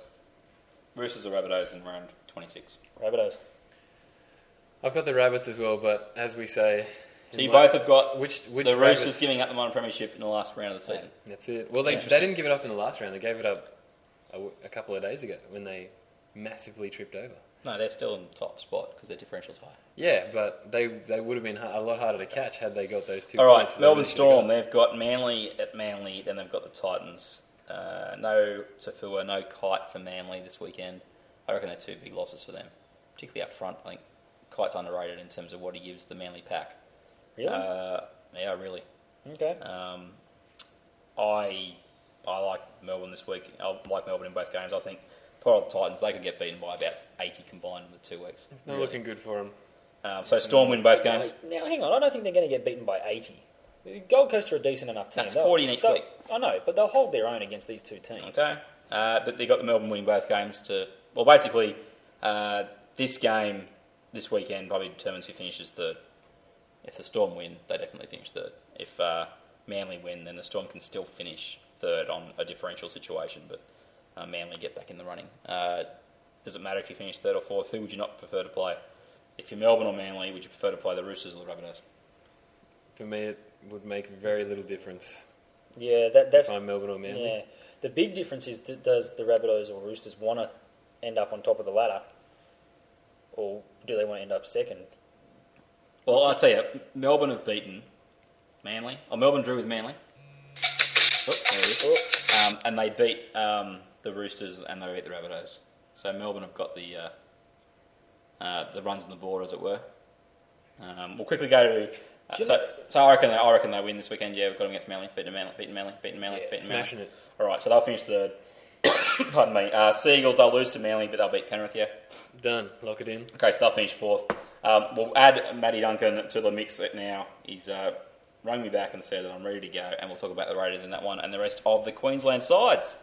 Roosters or Rabbitohs in round 26? Rabbitohs. I've got the rabbits as well, but as we say, So you my- both have got which which the Roosters rabbits- giving up the minor premiership in the last round of the season. That's it. Well, they, they didn't give it up in the last round. They gave it up a, w- a couple of days ago when they massively tripped over. No, they're still in the top spot because their differential's high. Yeah, but they they would have been a lot harder to catch had they got those two All right, Melbourne Storm. got. They've got Manly at Manly, then they've got the Titans. Uh, no Taufua, no Kite for Manly this weekend. I reckon they're two big losses for them, particularly up front. I think Kite's underrated in terms of what he gives the Manly pack. Really? Uh, yeah, really. Okay. Um, I I like Melbourne this week. I like Melbourne in both games. I think part of the Titans they could get beaten by about eighty combined in the two weeks. It's not Really. looking good for them. Um, so Storm win both games. Now, hang on. I don't think they're going to get beaten by 80. Gold Coast are a decent enough team. That's They'll- 40 in each week. I know, but they'll hold their own against these two teams. Okay. Uh, but they got the Melbourne winning both games to. Well, basically, uh, this game this weekend probably determines who finishes third. If the Storm win, they definitely finish third. If uh, Manly win, then the Storm can still finish third on a differential situation, but uh, Manly get back in the running. Uh, does it matter if you finish third or fourth? Who would you not prefer to play? If you're Melbourne or Manly, would you prefer to play the Roosters or the Rabbitohs? For me, it would make very little difference. Yeah, that, that's if I'm Melbourne or Manly. Yeah, the big difference is does the Rabbitohs or Roosters want to end up on top of the ladder, or do they want to end up second? Well, I'll tell you, Melbourne have beaten Manly. Oh, Melbourne drew with Manly. Oh, there it is. Um, and they beat um, the Roosters and they beat the Rabbitohs. So Melbourne have got the uh, uh, the runs on the board, as it were. Um, we'll quickly go to. Uh, so, so I reckon they, I reckon they win this weekend. Yeah, we've got them against Manly, beating Manly, beating Manly, beating Manly, beating smashing Manly. it. All right, so they'll finish third. <coughs> Pardon me. Uh, Seagulls they'll lose to Manly, but they'll beat Penrith. Yeah. Done. Lock it in. Okay, so they'll finish fourth. Um, we'll add Matty Duncan to the mix now. He's uh, rung me back and said that I'm ready to go, and we'll talk about the Raiders in that one and the rest of the Queensland sides.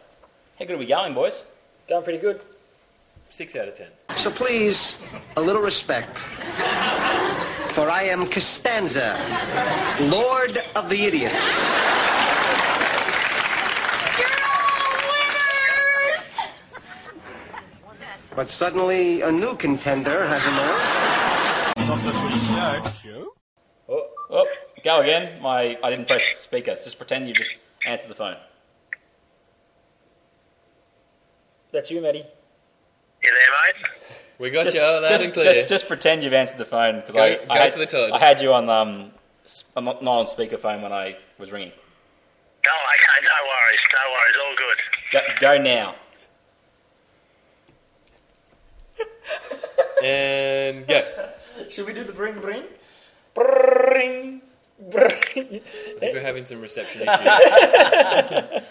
How good are we going, boys? Going pretty good. Six out of ten. So please, a little respect. For I am Costanza, Lord of the Idiots. Girl winners. But suddenly a new contender has emerged. Go again. My I didn't press speakers. Just pretend you just answered the phone. That's you, Matty. You there, mate? We got just, you loud just, and clear. Just, just pretend you've answered the phone because Go- I, go I, had, for the Todd. I had you on um, not not on speakerphone when I was ringing. Oh, okay, no worries, no worries, all good. Go, go now. <laughs> and go. <laughs> Should we do the bring bring? Bring bring. I think we're having some reception <laughs> issues.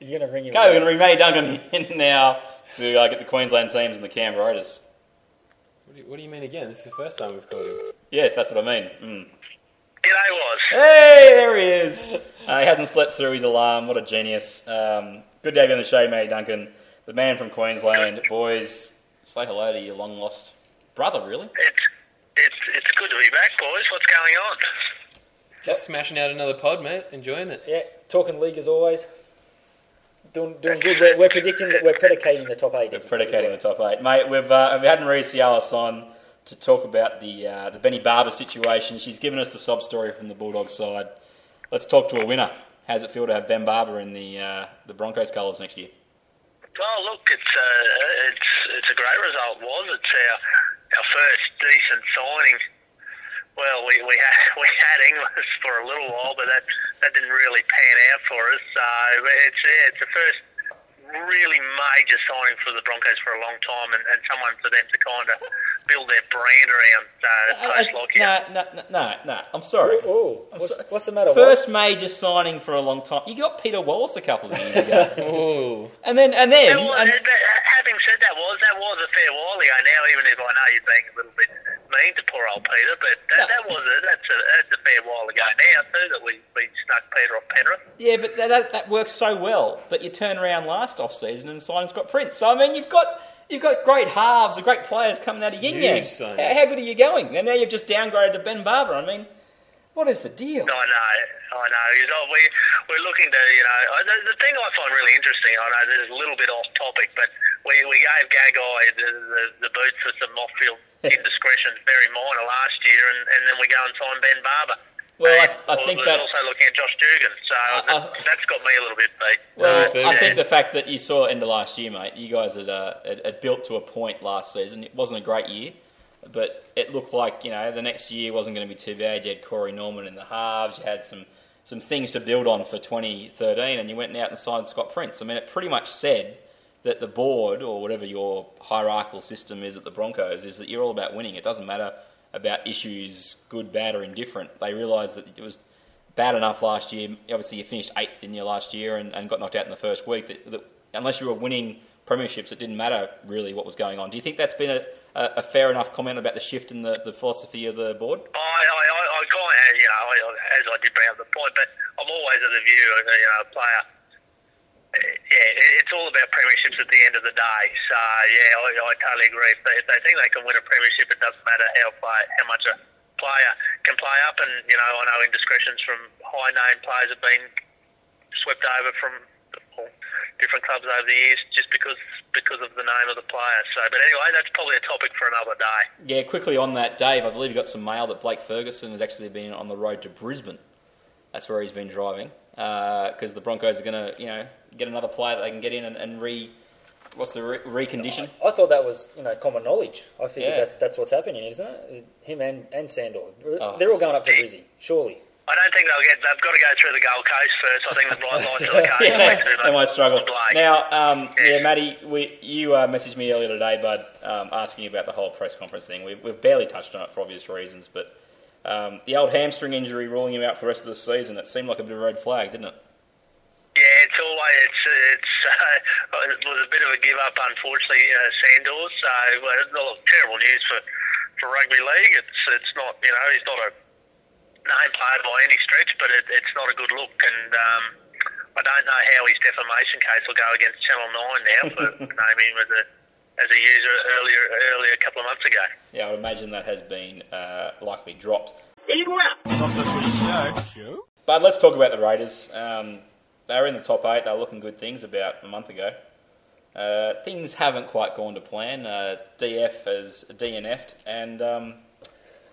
You're gonna ring him. Go, we're going to bring Matty Duncan in now to uh, get the Queensland teams and the Canberra Raiders. what, do you, what do you mean again? This is the first time we've called him. Yes, that's what I mean. Mm. G'day, was. Hey, there he is. Uh, he hasn't slept through his alarm. What a genius. Um, good to have you on the show, Matty Duncan, the man from Queensland. Boys, say hello to your long lost brother, really? It's it's it's good to be back, boys. What's going on? Just smashing out another pod, mate. Enjoying it. Yeah, talking league as always. Doing, doing good. We're, we're predicting that we're predicating the top eight. as- as Predicating well. the top eight, mate. We've uh, we've had Maria Tsialis on to talk about the uh, the Benny Barba situation. She's given us the sob story from the Bulldog side. Let's talk to a winner. How's it feel to have Ben Barba in the uh, the Broncos colours next year? Oh, look, it's uh, it's it's a great result. Was it's our our first decent signing. Well, we we had <laughs> we had Inglis for a little while, but that that didn't really pan out for us. So it's yeah, it's the first really major signing for the Broncos for a long time, and, and someone for them to kind of build their brand around uh, post lockout. No, no, no, no. I'm sorry. Oh, I'm what's, so- what's the matter? First major signing for a long time. You got Peter Wallace a couple of years ago, Ooh. <laughs> and then and then Yeah, well, and, uh, but having said that, was that was a fair while ago now. Even if I know you're being a little bit mean to poor old Peter, but that, that was a, that's a that's a fair while ago now too that we, we snuck Peter off Penrith. Yeah, but that, that, that works so well that you turn around last off season and signed Scott Prince. So I mean, you've got you've got great halves, and great players coming out of Yin Yang. How, how good are you going? And now you've just downgraded to Ben Barba. I mean, what is the deal? I know, I know. You know, we we're looking to you know the, the thing I find really interesting. I know this is a little bit off topic, but we we gave Gagai the, the, the boots for some off-field indiscretions, very minor last year, and, and then we go and sign Ben Barba. Well, I, I think we're that's also looking at Josh Dugan, so that, that's got me a little bit beat. Well, Very I think the fact that you saw it end of last year, mate, you guys had, uh, had, had built to a point last season. It wasn't a great year, but it looked like you know the next year wasn't going to be too bad. You had Corey Norman in the halves. You had some some things to build on for 2013, and you went out and signed Scott Prince. I mean, it pretty much said that the board or whatever your hierarchical system is at the Broncos is that you're all about winning. It doesn't matter about issues, good, bad, or indifferent. They realised that it was bad enough last year. Obviously, you finished eighth, didn't you, last year, and, and got knocked out in the first week. That, that unless you were winning premierships, it didn't matter really what was going on. Do you think that's been a, a, a fair enough comment about the shift in the, the philosophy of the board? I, I, I, I of, you know, as I did bring up the point, but I'm always of the view, of, you know, a player. Uh, Yeah, it's all about premierships at the end of the day. So yeah, I, I totally agree. If they, if they think they can win a premiership, it doesn't matter how play, how much a player can play up. And you know, I know indiscretions from high name players have been swept over from different clubs over the years just because because of the name of the player. So, but anyway, that's probably a topic for another day. Yeah, quickly on that, Dave, I believe you got some mail that Blake Ferguson has actually been on the road to Brisbane. That's where he's been driving because the Broncos are going to, you know, get another player that they can get in and, and re, what's the re- recondition? I thought that was you know common knowledge. I figured Yeah. that's that's what's happening, isn't it? Him and and Sandor, Oh. they're all going up to Brizzy, surely. I don't think they'll get. They've got to go through the Gold Coast first. I think the bright lights of <laughs> the coast. yeah, will be they might much struggle. for Blake. Now, um, yeah, Matty, we, you uh, messaged me earlier today, bud, um, asking about the whole press conference thing. We've, we've barely touched on it for obvious reasons, but um, the old hamstring injury ruling him out for the rest of the season, it seemed like a bit of a red flag, didn't it? Yeah, it's always it's it's <laughs> uh, it was a bit of a give up, unfortunately, uh, Sandor. So well, it's not terrible news for for rugby league. It's it's not you know he's not a name player by any stretch, but it, it's not a good look. And um, I don't know how his defamation case will go against Channel Nine now for naming him as a as a user earlier earlier a couple of months ago. Yeah, I would imagine that has been uh, likely dropped. Not the Research Show. But let's talk about the Raiders. Um, they were in the top eight. They were looking good things about a month ago. Uh, things haven't quite gone to plan. Uh, DF has DNF'd, and um,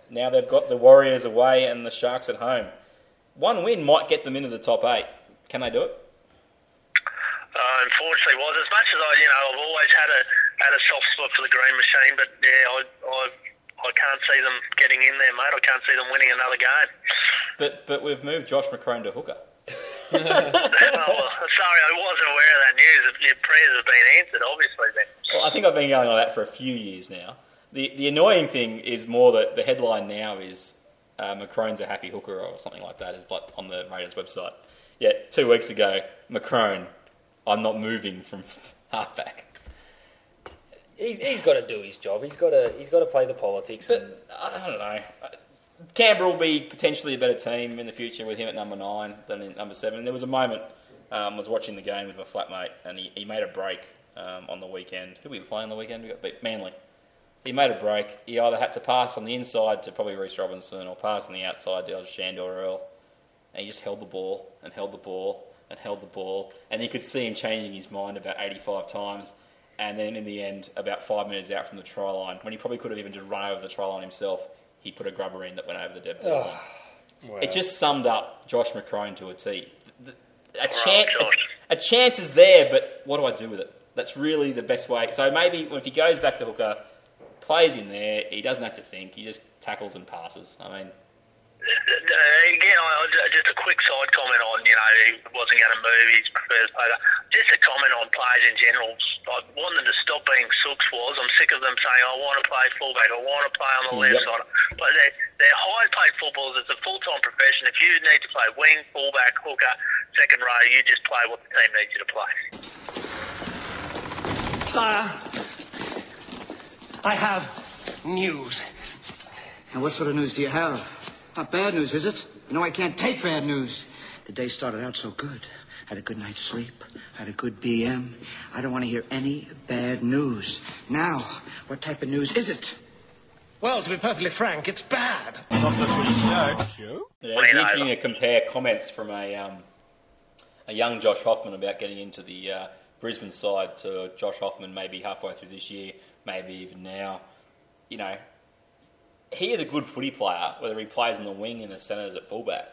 now they've got the Warriors away and the Sharks at home. One win might get them into the top eight. Can they do it? Uh, unfortunately, was as much as I, you know, I've always had a had a soft spot for the Green Machine, but yeah, I I, I can't see them getting in there, mate. I can't see them winning another game. But but we've moved Josh McCrone to hooker. Oh, well, sorry, I wasn't aware of that news. Your prayers have been answered, obviously. Then. Well, I think I've been going on that for a few years now. The the annoying thing is more that the headline now is uh, McCrone's a happy hooker or something like that is like on the Raiders website. Yet two weeks ago, McCrone, I'm not moving from <laughs> halfback. He's, he's got to do his job. He's got to he's got to play the politics. and, I don't know. Canberra will be potentially a better team in the future with him at number nine than in number seven. There was a moment um, I was watching the game with my flatmate, and he, he made a break um, on the weekend. Who we playing on the weekend? We got beat Manly. he made a break. He either had to pass on the inside to probably Reece Robinson or pass on the outside to Shandor or Earl. And he just held the ball and held the ball and held the ball. And you could see him changing his mind about 85 times. And then in the end, about five minutes out from the try line, when he probably could have even just run over the try line himself, he put a grubber in that went over the dead ball. line. Wow. It just summed up Josh McCrone to a T. The- A chance, a, a chance is there, but what do I do with it? That's really the best way. So maybe if he goes back to hooker, plays in there, he doesn't have to think. He just tackles and passes. I mean, again, I, I- just a quick side comment on, you know, he wasn't going to move, his prefers player. Just a comment on players in general. I want them to stop being sooks was. I'm sick of them saying, I want to play fullback, I want to play on the left Yep. side. But they're, they're high paid footballers. It's a full time profession. If you need to play wing, fullback, hooker, second row, you just play what the team needs you to play. Sire, I have news. And what sort of news do you have? Not bad news, is it? You know I can't take bad news. The day started out so good. Had a good night's sleep. Had a good BM. I don't want to hear any bad news. Now, what type of news is it? Well, to be perfectly frank, it's bad. Not the Swedish show. Show? Yeah, it'd interesting to compare comments from a um, a young Josh Hoffman about getting into the uh, Brisbane side to Josh Hoffman maybe halfway through this year, maybe even now. You know, he is a good footy player, whether he plays in the wing, in the centres, at fullback.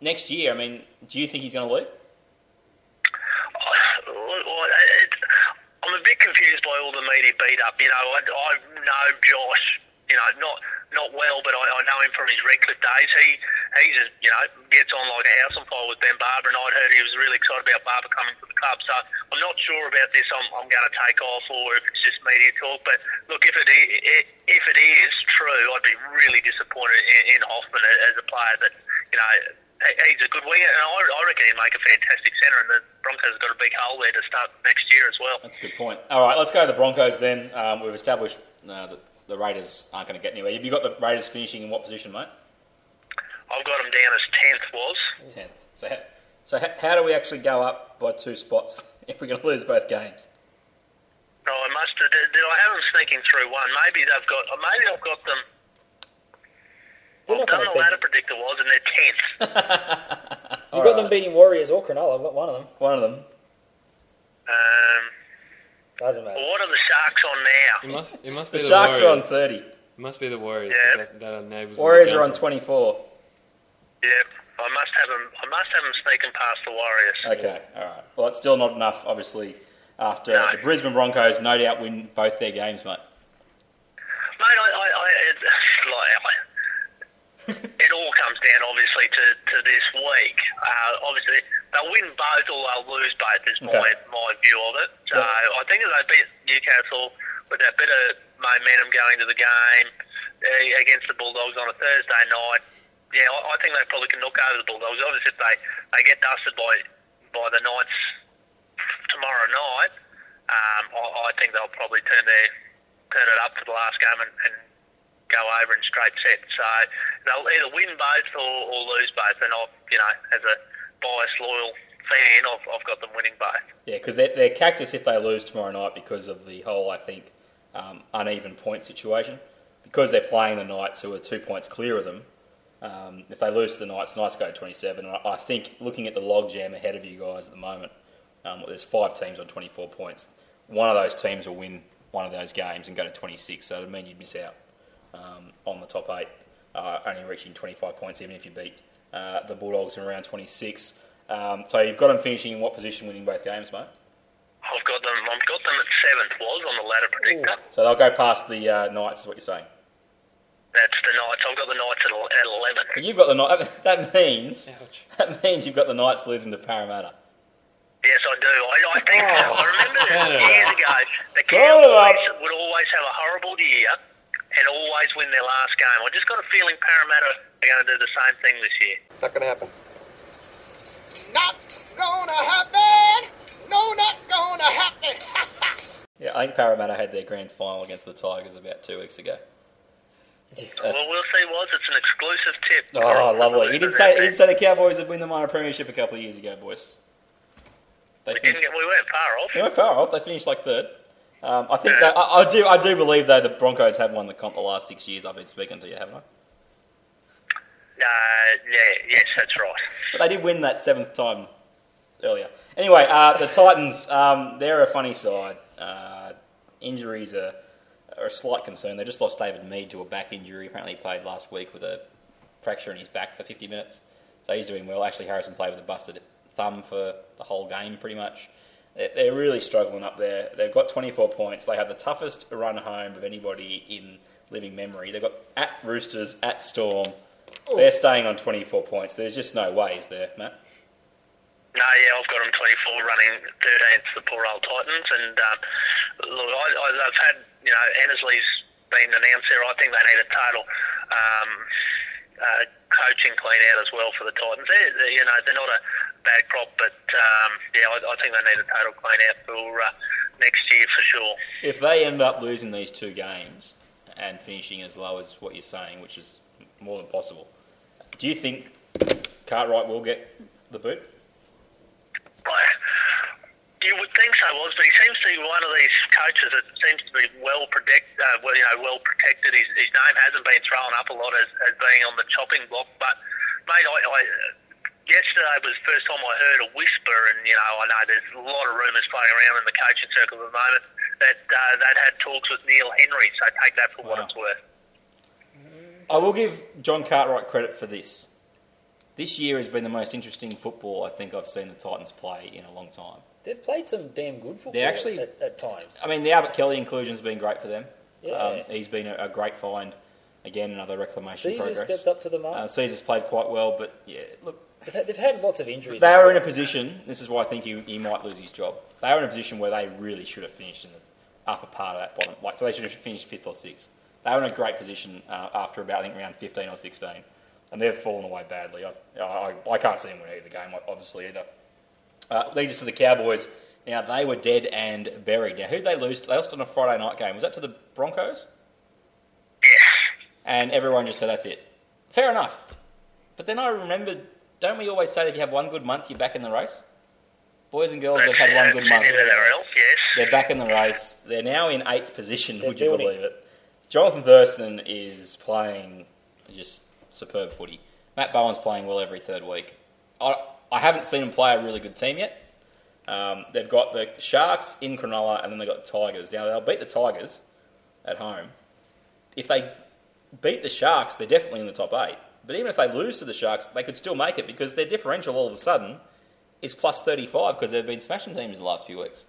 Next year, I mean, do you think he's going to leave? I'm a bit confused by all the media beat up. You know, I, I know Josh, you know, not not well, but I, I know him from his Redcliffe days. He he just you know gets on like a house on fire with Ben Barba, and I'd heard he was really excited about Barba coming to the club. So I'm not sure about this. I'm, I'm going to take off, or if it's just media talk. But look, if it if it is true, I'd be really disappointed in, in Hoffman as a player. That you know. He's a good winger, and I, reckon he'd make a fantastic centre. And the Broncos have got a big hole there to start next year as well. That's a good point. All right, let's go to the Broncos then. Um, we've established uh, that the Raiders aren't going to get anywhere. Have you got the Raiders finishing in what position, mate? I've got them down as tenth. Was Tenth. So, how, so how, how do we actually go up by two spots <laughs> if we're going to lose both games? no, I must have. Did, did I have them sneaking through one? Maybe they've got. uh, Maybe I've got them. They're I've not done gonna the beat- ladder predictor was, and they're tenth. <laughs> You've got them beating Warriors or Cronulla. I've got one of them. One of them. um, Doesn't matter. what are the Sharks on now? It must, it must be The the, Sharks are on 30. It must be the Warriors. Yeah. 'cause That, that enables them to Warriors are on 24. Yep, I must have them. I must have them sneaking past the Warriors. Okay, all right. Well, it's still not enough, obviously, after No. the Brisbane Broncos no doubt win both their games, mate. Mate, I, I, I it's <laughs> like, I, <laughs> it all comes down obviously to, to this week. Uh, obviously, they'll win both or they'll lose both. Is my Okay. my view of it. So I think if they beat Newcastle with that bit of momentum going to the game uh, against the Bulldogs on a Thursday night, yeah, I, I think they probably can knock over the Bulldogs. Obviously, if they, they get dusted by by the Knights tomorrow night, um, I, I think they'll probably turn their turn it up for the last game and, and go over in straight sets. So they'll either win both or, or lose both. And I, you know, as a biased loyal fan, I've, I've got them winning both. Yeah, because they're, they're cactus if they lose tomorrow night because of the whole, I think, um, uneven point situation. Because they're playing the Knights, who are two points clear of them. Um, if they lose to the Knights, the Knights go 27. And I, I think looking at the logjam ahead of you guys at the moment, um, there's five teams on 24 points. One of those teams will win one of those games and go to 26. So it would mean you'd miss out um, on the top eight, uh, only reaching 25 points, even if you beat uh, the Bulldogs in around 26. Um, so you've got them finishing in what position winning both games, mate? I've got them. I've got them at seventh. Was on the ladder predictor. So they'll go past the uh, Knights, is what you're saying. That's the Knights. I've got the Knights at, at eleven. But you've got the Knights. <laughs> That means that means you've got the Knights losing to Parramatta. Yes, I do. I, I think Oh, I remember turn years ago the Turn Cowboys would always have a horrible year and always win their last game. I just got a feeling Parramatta are going to do the same thing this year. Not gonna happen. Not gonna happen. No, not gonna happen. <laughs> Yeah, I think Parramatta had their grand final against the Tigers about two weeks ago. well, we'll see. Was it's an exclusive tip? Oh, lovely. He did say he did say the Cowboys would win the minor premiership a couple of years ago, boys. They We, didn't finished. get, we weren't far off. They weren't far off. They finished like third. Um, I think that, I, I do. I do believe though the Broncos have won the comp the last six years. I've been speaking to you, haven't I? Uh, yeah, yes, that's right. But they did win that seventh time earlier. Anyway, uh, the Titans, um, they're a funny side. Uh, injuries are, are a slight concern. They just lost David Mead to a back injury. Apparently, he played last week with a fracture in his back for 50 minutes. So he's doing well. Ashley Harrison played with a busted thumb for the whole game, pretty much. They're, really struggling up there. They've got 24 points. They have the toughest run home of anybody in living memory. They've got at Roosters, at Storm. They're staying on 24 points. There's just no way, is there, Matt? No, yeah, I've got them 24 running 13th, the poor old Titans. And um, look, I, I've had, you know, Annesley's been announced there. I think they need a total um, uh, coaching clean out as well for the Titans. They're, you know, they're not a bad crop, but um, yeah, I, I think they need a total clean out for uh, next year for sure. If they end up losing these two games and finishing as low as what you're saying, which is more than possible, do you think Cartwright will get the boot? You would think so, was, but he seems to be one of these coaches that seems to be well protect, uh, well, you know, well protected. His, his name hasn't been thrown up a lot as, as being on the chopping block. But mate, I, I yesterday was the first time I heard a whisper, and you know, I know there's a lot of rumours flying around in the coaching circle at the moment that uh, they'd had talks with Neil Henry. So take that for what it's worth. I will give John Cartwright credit for this. This year has been the most interesting football I think I've seen the Titans play in a long time. They've played some damn good football They're actually- at, at times. I mean, the Albert Kelly inclusion's been great for them. Yeah. Um, he's been a, a great find. Again, another reclamation Caesar progress. stepped up to the mark. Uh, Sezer's played quite well, but yeah, look, They've had, they've had lots of injuries. they are well. in a position. This is why I think he, he might lose his job. They are in a position where they really should have finished in the upper part of that bottom. Like, so they should have finished fifth or sixth. They were in a great position uh, after about I think around fifteen or sixteen, and they've fallen away badly. I, I, I can't see them winning the game, obviously either. Uh, leads us to the Cowboys. Now they were dead and buried. Now who would they lose? to? They lost on a Friday night game. Was that to the Broncos? Yes. And everyone just said that's it. Fair enough. But then I remembered, don't we always say that if you have one good month, you're back in the race? Boys and girls, they've had one good month. Anywhere else, yes. They're back in the race. They're now in eighth position. They're would you building. believe it? Johnathan Thurston is playing just superb footy. Matt Bowen's playing well every third week. I, I haven't seen them play a really good team yet. Um, they've got the Sharks in Cronulla, and then they've got the Tigers. Now they'll beat the Tigers at home. If they beat the Sharks, they're definitely in the top eight. But even if they lose to the Sharks, they could still make it because their differential all of a sudden is plus 35 because they've been smashing teams the last few weeks.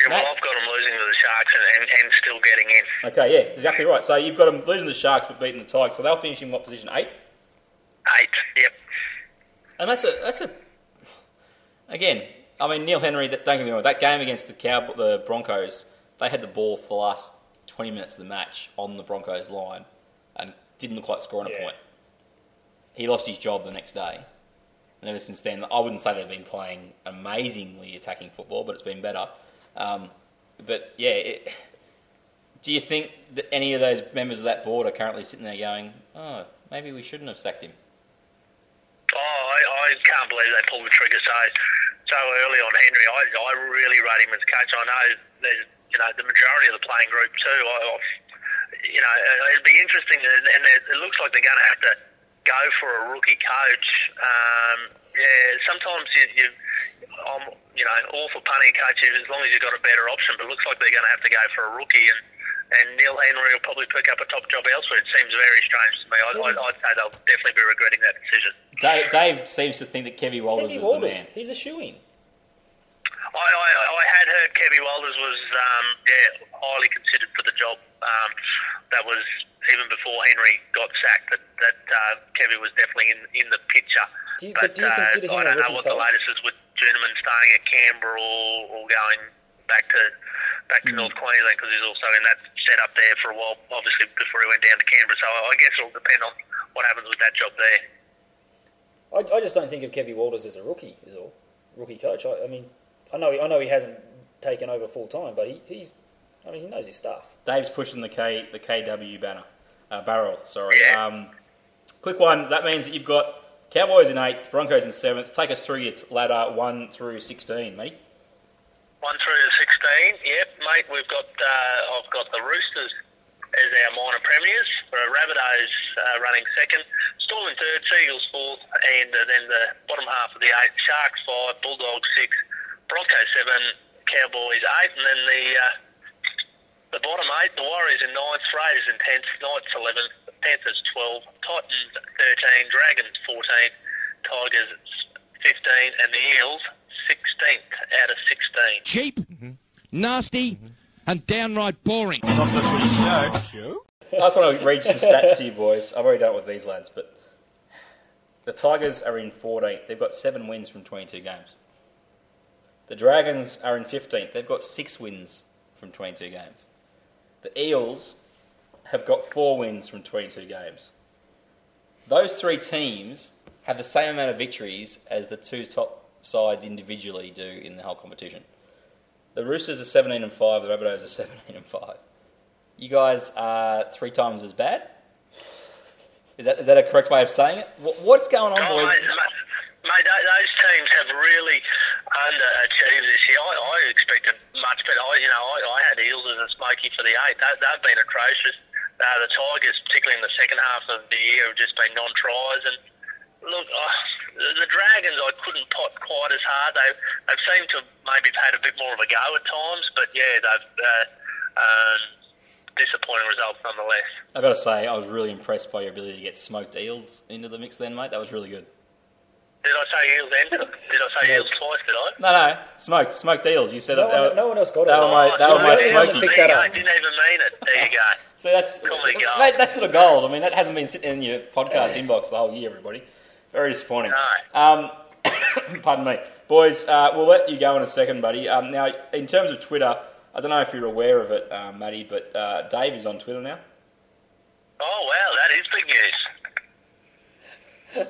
Yeah, well, I've got them losing to the Sharks and, and, and still getting in. Okay, yeah, exactly right. So you've got them losing the Sharks but beating the Tigers, so they'll finish in what position? Eighth? Eight, yep. And that's a that's a again. I mean, Neil Henry. That, don't get me wrong. That game against the Cow, the Broncos, they had the ball for the last twenty minutes of the match on the Broncos line, and didn't look like scoring a point. He lost his job the next day, and ever since then, I wouldn't say they've been playing amazingly attacking football, but it's been better. Um, but yeah, it, do you think that any of those members of that board are currently sitting there going, "Oh, maybe we shouldn't have sacked him"? Believe they pulled the trigger so so early on Henry. I, I really rate him as coach. I know there's you know the majority of the playing group too. I, I you know uh, it'd be interesting, and, it, looks like they're going to have to go for a rookie coach. Um, yeah, sometimes you, you I'm you know all for punting a as long as you've got a better option. But it looks like they're going to have to go for a rookie and. And Neil Henry will probably pick up a top job elsewhere. It seems very strange to me. I, I, I'd say they'll definitely be regretting that decision. Dave, Dave seems to think that Kevy Walters Kevy is Walters, the man. he's a shoe in. I, I, I had heard Kevy Walters was um, yeah highly considered for the job. Um, that was even before Henry got sacked. That that uh, Kevy was definitely in in the picture. Do you- but do you uh, consider him I a don't know rookie what the latest is with Journeyman staying at Canberra or, or going back to back to Hmm. North Queensland because he was also in that setup there for a while. Obviously before he went down to Canberra. So I guess it'll depend on what happens with that job there. I, I just don't think of Kevy Walters as a rookie. Is all rookie coach. I, I mean, I know I know he hasn't taken over full time, but he, he's I mean he knows his stuff. Dave's pushing the K the KW banner uh, barrel. Sorry. Um, quick one. That means that you've got Cowboys in eighth, Broncos in seventh. Take us through your ladder one through sixteen, mate. One through to sixteen. Yep, mate. We've got uh, I've got the Roosters as our minor premiers. For Rabbitohs uh, running second, Storm in third, Seagulls fourth, and uh, then the bottom half of the eight: Sharks five, Bulldogs six, Broncos seven, Cowboys eight, and then the uh, the bottom eight: the Warriors in ninth, Raiders in tenth, Knights eleventh, Panthers twelve, Titans thirteen, Dragons fourteen, Tigers fifteen, and the Eels sixteenth out of sixteen. Cheap, nasty, and downright boring. Not the Footy Show. Show? I just want to read some stats to you boys. I've already done it with these lads, but the Tigers are in 14th. They've got seven wins from 22 games. The Dragons are in 15th. They've got six wins from 22 games. The Eels have got four wins from 22 games. Those three teams have the same amount of victories as the two top sides individually do in the whole competition. The Roosters are 17 and 5, the Rabbitohs are <laughs> 17 and 5. You guys are three times as bad? Is that, is that a correct way of saying it? What's going on, Oh, boys? mate, mate, those teams have really underachieved this year. I, I expected much better. I, you know, I, I had Eels as a smoky for the eight. They, they've been atrocious. Uh, the Tigers, particularly in the second half of the year, have just been non-tries. And look, the, the Dragons, I couldn't pot quite as hard. They they've seemed to maybe have had a bit more of a go at times, but yeah, they've. Uh, um, disappointing results nonetheless. I've got to say, I was really impressed by your ability to get smoked eels into the mix then, mate. That was really good. Did I say eels then? Did I say eels twice? Did I? No, no, smoked, smoked eels. You said No that. one- were- no one else got it. That were my, that were my there smoky. There you go. Didn't even mean it. There you go. <laughs> So that's Comedy <laughs> gold. mate, that's sort of gold. I mean, that hasn't been sitting in your podcast inbox the whole year, everybody. Very disappointing. Um, <coughs> pardon me, boys. Uh, we'll let you go in a second, buddy. Um, now, in terms of Twitter, I don't know if you're aware of it, uh, Matty, but uh, Dave is on Twitter now. Oh wow, that is big news.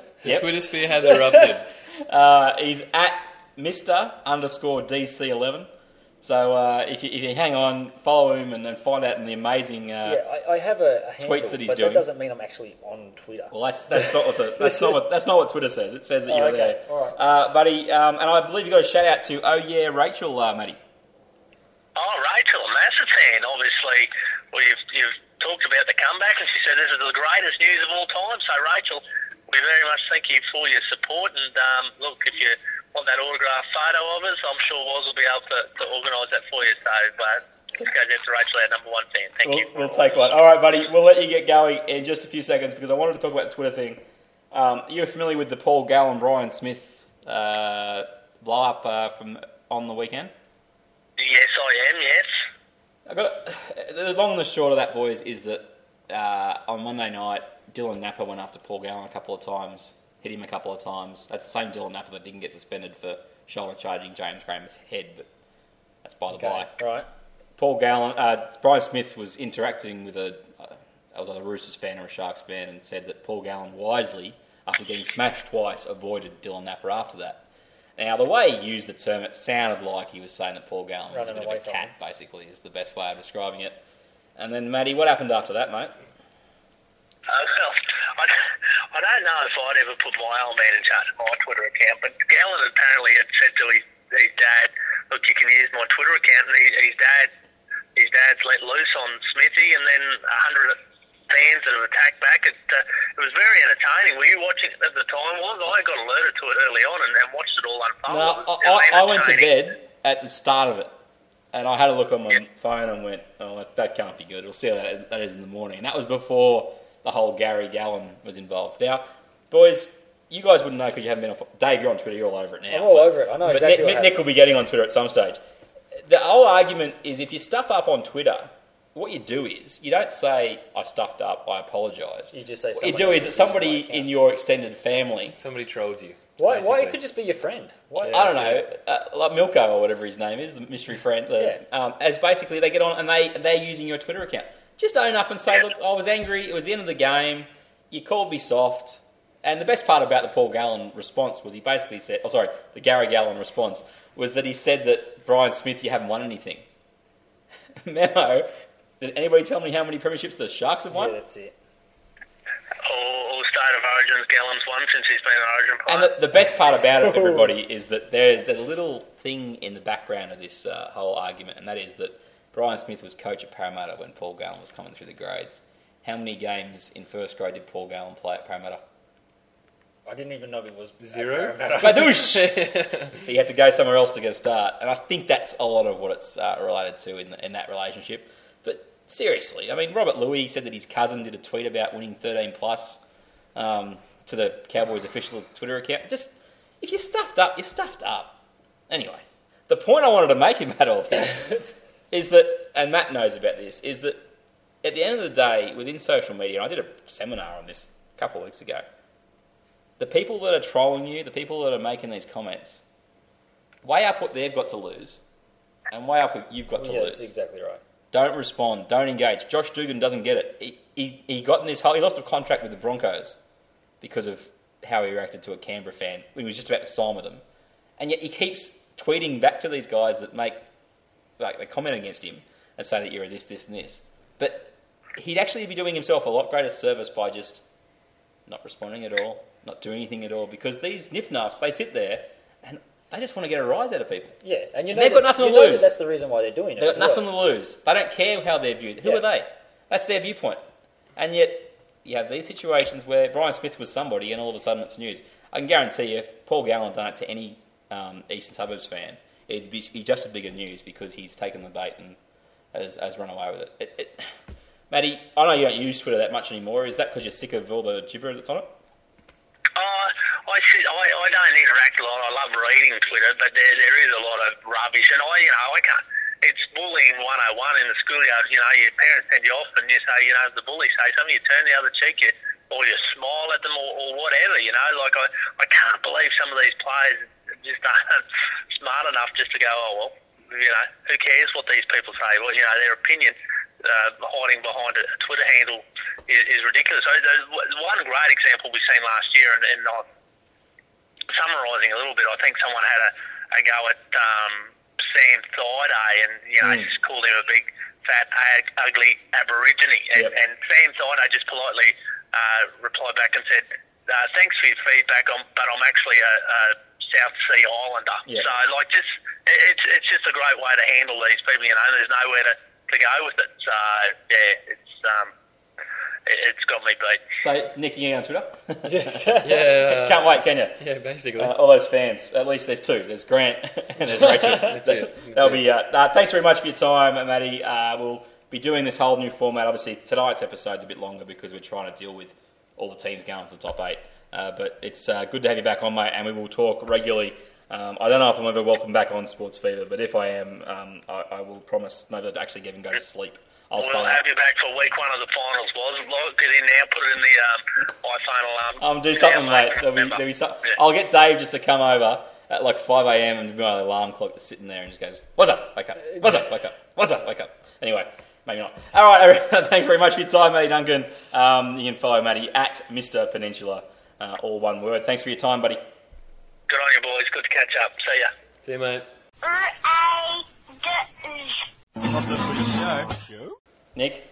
<laughs> The Twitter sphere has erupted. <laughs> uh, he's at Mister underscore DC11. So uh, if, you, if you hang on, follow him, and then find out in the amazing uh, yeah, I, I have a, a handle, tweets that he's but doing. that doesn't mean I'm actually on Twitter. Well, that's, that's not what the, <laughs> that's not what that's not what Twitter says. It says that Oh, you're okay. there, All right. uh, buddy. Um, and I believe you got a shout out to oh yeah Rachel, uh, Matty. Oh, Rachel, a massive fan. Obviously, well, you've you've talked about the comeback, and she said this is the greatest news of all time. So, Rachel, we very much thank you for your support. And um, look, if you want that autograph photo of us, I'm sure Woz will be able to, to organise that for you. So, but this goes out to Rachel, our number one fan. Thank We'll, you. we'll take one. All right, buddy. We'll let you get going in just a few seconds because I wanted to talk about the Twitter thing. Um, you're familiar with the Paul Gallen Brian Smith uh, blow up uh, from on the weekend? Yes, I am. Yes. I got it. the long and the short of that, boys, is that uh, on Monday night, Dylan Napa went after Paul Gallen a couple of times, hit him a couple of times. That's the same Dylan Napa that didn't get suspended for shoulder charging James Graham's head, but that's by the Okay, by. right. Paul Gallen, uh, Brian Smith was interacting with a, uh, I was either a Roosters fan or a Sharks fan, and said that Paul Gallen wisely, after getting smashed twice, avoided Dylan Napa after that. Now, the way he used the term, it sounded like he was saying that Paul Gallen was a bit of a cat, basically, is the best way of describing it. And then, Matty, what happened after that, mate? Uh, well, I, I don't know if I'd ever put my old man in charge of my Twitter account, but Gallen apparently had said to his, his dad, "Look, you can use my Twitter account." And he, his dad, his dad's let loose on Smithy, and then a hundred fans that have attacked back. It, uh, it was very entertaining. Were you watching it at the time? Was I got alerted to it early on and, and watched it all unfold? No, I, I, I went to bed at the start of it, and I had a look on my phone and went, "Oh, that, that can't be good." We'll see how that, that is in the morning. And that was before the whole Gary Gallen was involved. Now, boys, you guys wouldn't know because you haven't been on. Dave, you're on Twitter. You're all over it now. I'm all but- over it. I know but exactly Nick, what Nick, Nick will be getting on Twitter at some stage. The whole argument is if you stuff up on Twitter, what you do is you don't say I stuffed up, I apologise. You just say what you do is that somebody in your extended family Somebody trolled you. Why? Why? It could just be your friend. Why? I don't know, uh, like Milko or whatever his name is, the mystery friend. The, um, as basically they get on and they they're using your Twitter account. Just own up and say, look, I was angry. It was the end of the game. You called me soft. And the best part about the Paul Gallen response was he basically said, oh sorry, the Gary Gallen response was that he said that Brian Smith, you haven't won anything. <laughs> Memo, did anybody tell me how many premierships the Sharks have won? That's All, all state of origins, Gallen's won since he's been an Origin player. And the, the best part about it, <laughs> everybody, is that there's a little thing in the background of this uh, whole argument, and that is that Brian Smith was coach at Parramatta when Paul Gallen was coming through the grades. How many games in first grade did Paul Gallen play at Parramatta? I didn't even know it was Zero? Parramatta. Skadoosh! <laughs> so you had to go somewhere else to get a start, and I think that's a lot of what it's uh, related to in, in that relationship. But seriously, I mean, Robert Lui said that his cousin did a tweet about winning 13 plus um, to the Cowboys official Twitter account. Just if you're stuffed up, you're stuffed up. Anyway, the point I wanted to make about all this <laughs> is that, and Matt knows about this, is that at the end of the day, within social media, and I did a seminar on this a couple of weeks ago, the people that are trolling you, the people that are making these comments, weigh up what they've got to lose and weigh up what you've got to yeah, lose. that's exactly right. Don't respond. Don't engage. Josh Dugan doesn't get it. He, he, he got in this whole, he lost a contract with the Broncos because of how he reacted to a Canberra fan when he was just about to sign with them. And yet he keeps tweeting back to these guys that make, like, they comment against him and say that you're this, this, and this. But he'd actually be doing himself a lot greater service by just not responding at all, not doing anything at all, because these niff nuffs, they sit there and they just want to get a rise out of people. Yeah, and you know They've that, got nothing to lose. That that's the reason why they're doing it. They've got nothing well. to lose. They don't care how they're viewed. Who Yeah. are they? That's their viewpoint. And yet, you have these situations where Brian Smith was somebody, and all of a sudden it's news. I can guarantee you, if Paul Gallen done it to any um, Eastern Suburbs fan, be, be just as big a news because he's taken the bait and has, has run away with it. it, it Matty, I know you don't use Twitter that much anymore. Is that because you're sick of all the gibber that's on it? Uh, I, sit, I I don't interact a lot. I love reading Twitter, but there there is a lot of rubbish, and I you know I can't. It's bullying 101 in the schoolyard. You know, your parents send you off, and you say, you know, the bully say something, you turn the other cheek, you, or you smile at them, or, or whatever. You know, like I I can't believe some of these players just aren't <laughs> smart enough just to go, oh well, you know, who cares what these people say? Well, you know, their opinion uh, hiding behind a Twitter handle is, is ridiculous. So, there's one great example we've seen last year, and, and I'm summarising a little bit, I think someone had a, a go at um, Sam Thaiday and, you know, Mm. just called him a big, fat, ug- ugly Aborigine. And, Yep. and Sam Thaiday just politely uh, replied back and said, uh, thanks for your feedback, I'm, but I'm actually a, a South Sea Islander. Yeah. So, like, just it's it's just a great way to handle these people. You know, there's nowhere to, to go with it. So, yeah, it's um, it, it's got me beat. So, Nick, you get on Twitter? Yeah. <laughs> Can't wait, can you? Yeah, basically. Uh, all those fans. At least there's two. There's Grant <laughs> and there's Rachel. <laughs> That's it. That's That'll it. be. Uh, uh, thanks very much for your time, Matty. Uh, we'll be doing this whole new format. Obviously, tonight's episode's a bit longer because we're trying to deal with all the teams going to the top eight. Uh, but it's uh, good to have you back on, mate, and we will talk regularly. Um, I don't know if I'm ever welcome back on Sports Fever, but if I am, um, I, I will promise never to actually even go to sleep. I'll We'll stay up. have you back for week one of the finals, was Log it in now, put it in the um, iPhone alarm. Um, do something, mate. There'll be, there'll be some, Yeah. I'll get Dave just to come over at like 5 a.m. and be my alarm clock just sitting there and just goes, What's up? Wake up. What's up? Wake up. What's up? Wake up. Anyway, maybe not. All right, <laughs> thanks very much for your time, Matty Duncan. Um, you can follow Matty at Mr. Peninsula, uh, all one word. Thanks for your time, buddy. Good on you, boys. Good to catch up. See ya. See you, mate. Of the pre-show show. Nick,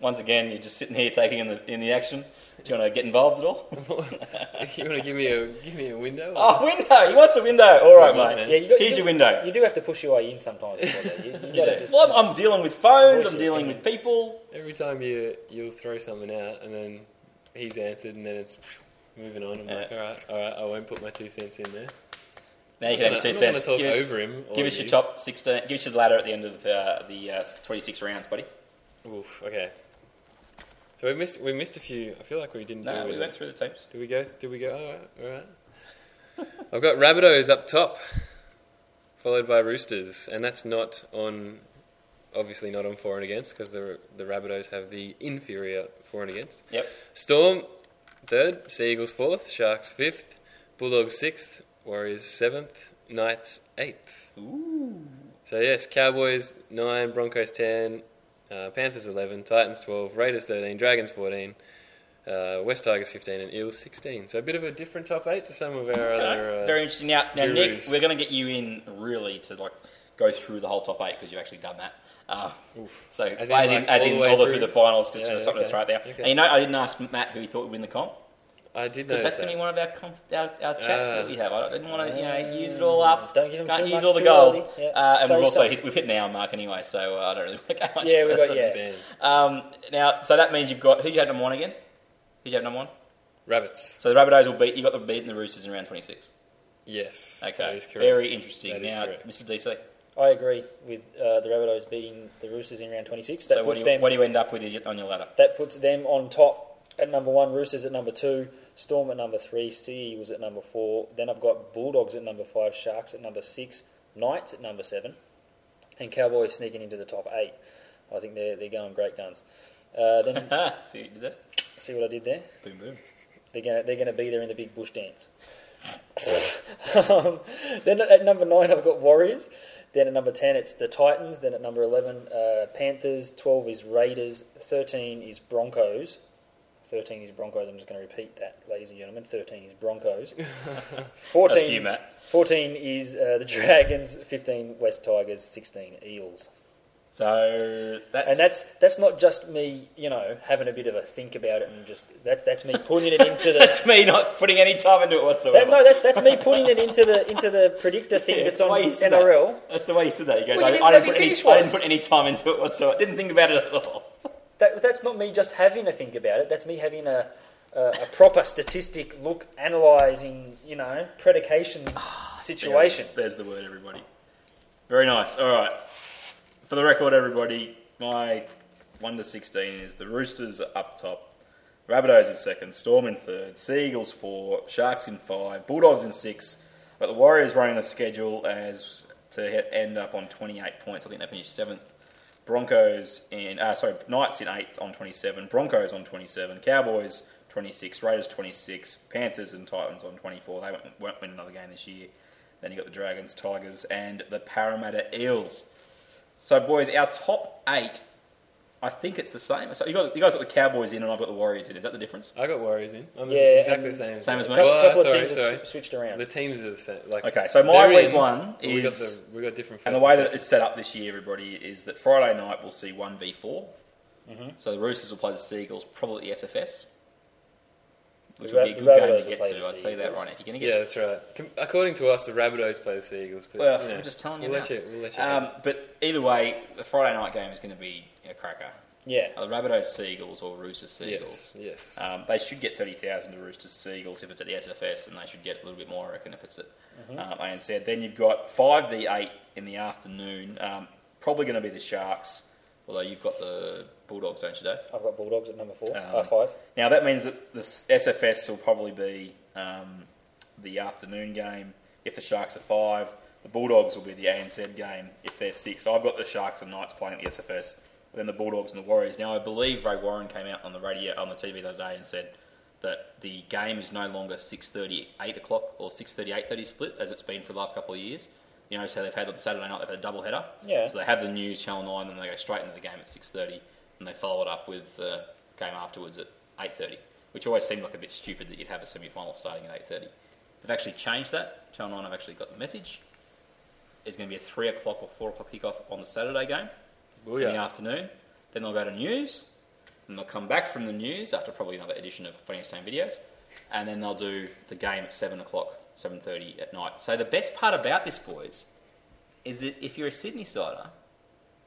once again, you're just sitting here taking in the, in the action. Do you want to get involved at all? <laughs> you want to give me a give me a window? oh, window! He wants a window. All right, mate. Yeah, you got, Here's you your window. You do have to push your way in sometimes. Before. You, you Yeah. just, Well, I'm, I'm dealing with phones. I'm dealing with people. Every time you you'll throw something out and then he's answered and then it's moving on. I'm like, all right, all right, I won't put my two cents in there. Now you can have your two I'm not cents. talk give us, over him or Give us your you. top sixteen. Give us your ladder at the end of the the uh, twenty-six rounds, buddy. Oof. Okay. So we missed we missed a few. I feel like we didn't. No, do we it. went through the teams. Did we go? Did we go? All right, all right. <laughs> I've got Rabbitohs up top, followed by Roosters, and that's not on, obviously not on for and against because the the Rabbitohs have the inferior for and against. Yep. Storm third, Sea Eagles fourth, Sharks fifth, Bulldogs sixth, Warriors seventh, Knights eighth. Ooh. So yes, Cowboys nine, Broncos ten, uh, Panthers eleven, Titans twelve, Raiders thirteen, Dragons fourteen, uh, West Tigers fifteen, and Eels sixteen. So a bit of a different top eight to some of our other. Uh, Very interesting. Now, now Nick, we're going to get you in really to like go through the whole top eight because you've actually done that. Uh, so As as in, in, like, as all in the way all the through? through the finals, just Yeah, something okay. to throw out there. Okay. And you know, I didn't ask Matt who he thought would win the comp. I did Because that's going to be one of our, conf- our, our chats Ah. that we have. I didn't want to you know use it all up. Don't give 'em Can't too use much all the gold. Yeah. Uh, and Save we've also some. hit, we've hit an hour mark anyway, so uh, I don't really <laughs> want to go much. Yeah, we've got- yeah. Um, now, so that means you've got who'd you have number one again? Who'd you have number one? Rabbits. So the Rabbitohs will beat. You got the beat beating the Roosters in round twenty six. Yes. Okay, that is correct. very interesting. That now, correct. Mr. DC. I agree with uh, the Rabbitohs beating the Roosters in round 26. That So what puts do, you, them. what do you end up with on your ladder? That puts them on top at number one, Roosters at number two, Storm at number three, Sea was at number four. Then I've got Bulldogs at number five, Sharks at number six, Knights at number seven, and Cowboys sneaking into the top eight. I think they're, they're going great guns. Uh, then <laughs> See what you did there? see what I did there? Boom boom. They're gonna they're gonna be there in the big bush dance. Um, then at number nine, I've got Warriors. Then at number ten, it's the Titans. Then at number eleven, uh, Panthers. Twelve is Raiders. Thirteen is Broncos. Thirteen is Broncos. I'm just going to repeat that, ladies and gentlemen. Thirteen is Broncos. <laughs> Fourteen. That's you, Matt. Fourteen is uh, the Dragons. Fifteen West Tigers. Sixteen Eels. So that's And that's that's not just me, you know, having a bit of a think about it and just that that's me putting it into the <laughs> that's me not putting any time into it whatsoever. That, no, that's, that's me putting it into the into the predictor thing Yeah, that's the on way you said that. NRL. That's the way you said that. You go, Well, I, you didn't I didn't put any, finish I didn't put any time into it whatsoever. Didn't think about it at all. That, that's not me just having a think about it. That's me having a a, a proper statistic look, analysing, you know, predication ah, situation. There's, there's the word, everybody. Very nice. All right. For the record, everybody, my one to sixteen is the Roosters are up top, Rabbitohs in second, Storm in third, Sea Eagles four, Sharks in five, Bulldogs in six. But the Warriors running a schedule as to end up on 28 points. I think they finished seventh. Broncos in uh, sorry Knights in eighth on 27, Broncos on 27, Cowboys 26, Raiders 26, Panthers and Titans on 24. They won't, won't win another game this year. Then you got the Dragons, Tigers, and the Parramatta Eels. So boys, our top eight, I think it's the same. So you guys, you guys got the Cowboys in, and I've got the Warriors in. Is that the difference? I got Warriors in. I'm Yeah, exactly the same. Same as me? Well, A couple of sorry, teams sorry. s- switched around. The teams are the same. Like Okay, so my they're week in, one but we got is the we got different. And the way and that it's set up this year, everybody, is that Friday night we'll see one v 4 Mhm. So the Roosters will play the Seagulls, probably at the SFS, which The will be a good game Rabbitohs to get to. I'll tell you that Seagulls. right now. You're going to get Yeah, that's right. Com- According to us, the Rabbitohs play the Seagulls, but Well, you know, I'm just telling you We'll now. let you. We'll let you. Um, but either way, the Friday night game is going to be a cracker. Yeah. The Rabbitohs Seagulls or Roosters Seagulls. Yes, yes. Um, they should get 30,000 to Roosters Seagulls if it's at the SFS, and they should get a little bit more, I reckon, if it's at Mhm. um, ANZ. Then you've got 5v8 in the afternoon. Um, probably going to be the Sharks, although you've got the Bulldogs, don't you, Dave? I've got Bulldogs at number four, Um, uh, five. Now that means that the SFS will probably be um, the afternoon game if the Sharks are five. The Bulldogs will be the ANZ game if they're six. So I've got the Sharks and Knights playing at the SFS, then the Bulldogs and the Warriors. Now I believe Ray Warren came out on the radio on the TV the other day and said that the game is no longer 6:30, 8 o'clock or 6:30, 8:30 split as it's been for the last couple of years. You know, so they've had on Saturday night they've had a double header. Yeah. So they have the news channel nine, and they go straight into the game at 6:30, and they follow it up with the game afterwards at 8:30, which always seemed like a bit stupid that you'd have a semi-final starting at 8:30. They've actually changed that. Channel nine have actually got the message. It's going to be a three o'clock or four o'clock kickoff on the Saturday game in the afternoon. Then they'll go to news, and they'll come back from the news after probably another edition of Funny Time videos, and then they'll do the game at seven o'clock, seven thirty at night. So the best part about this, boys, is that if you're a Sydney sider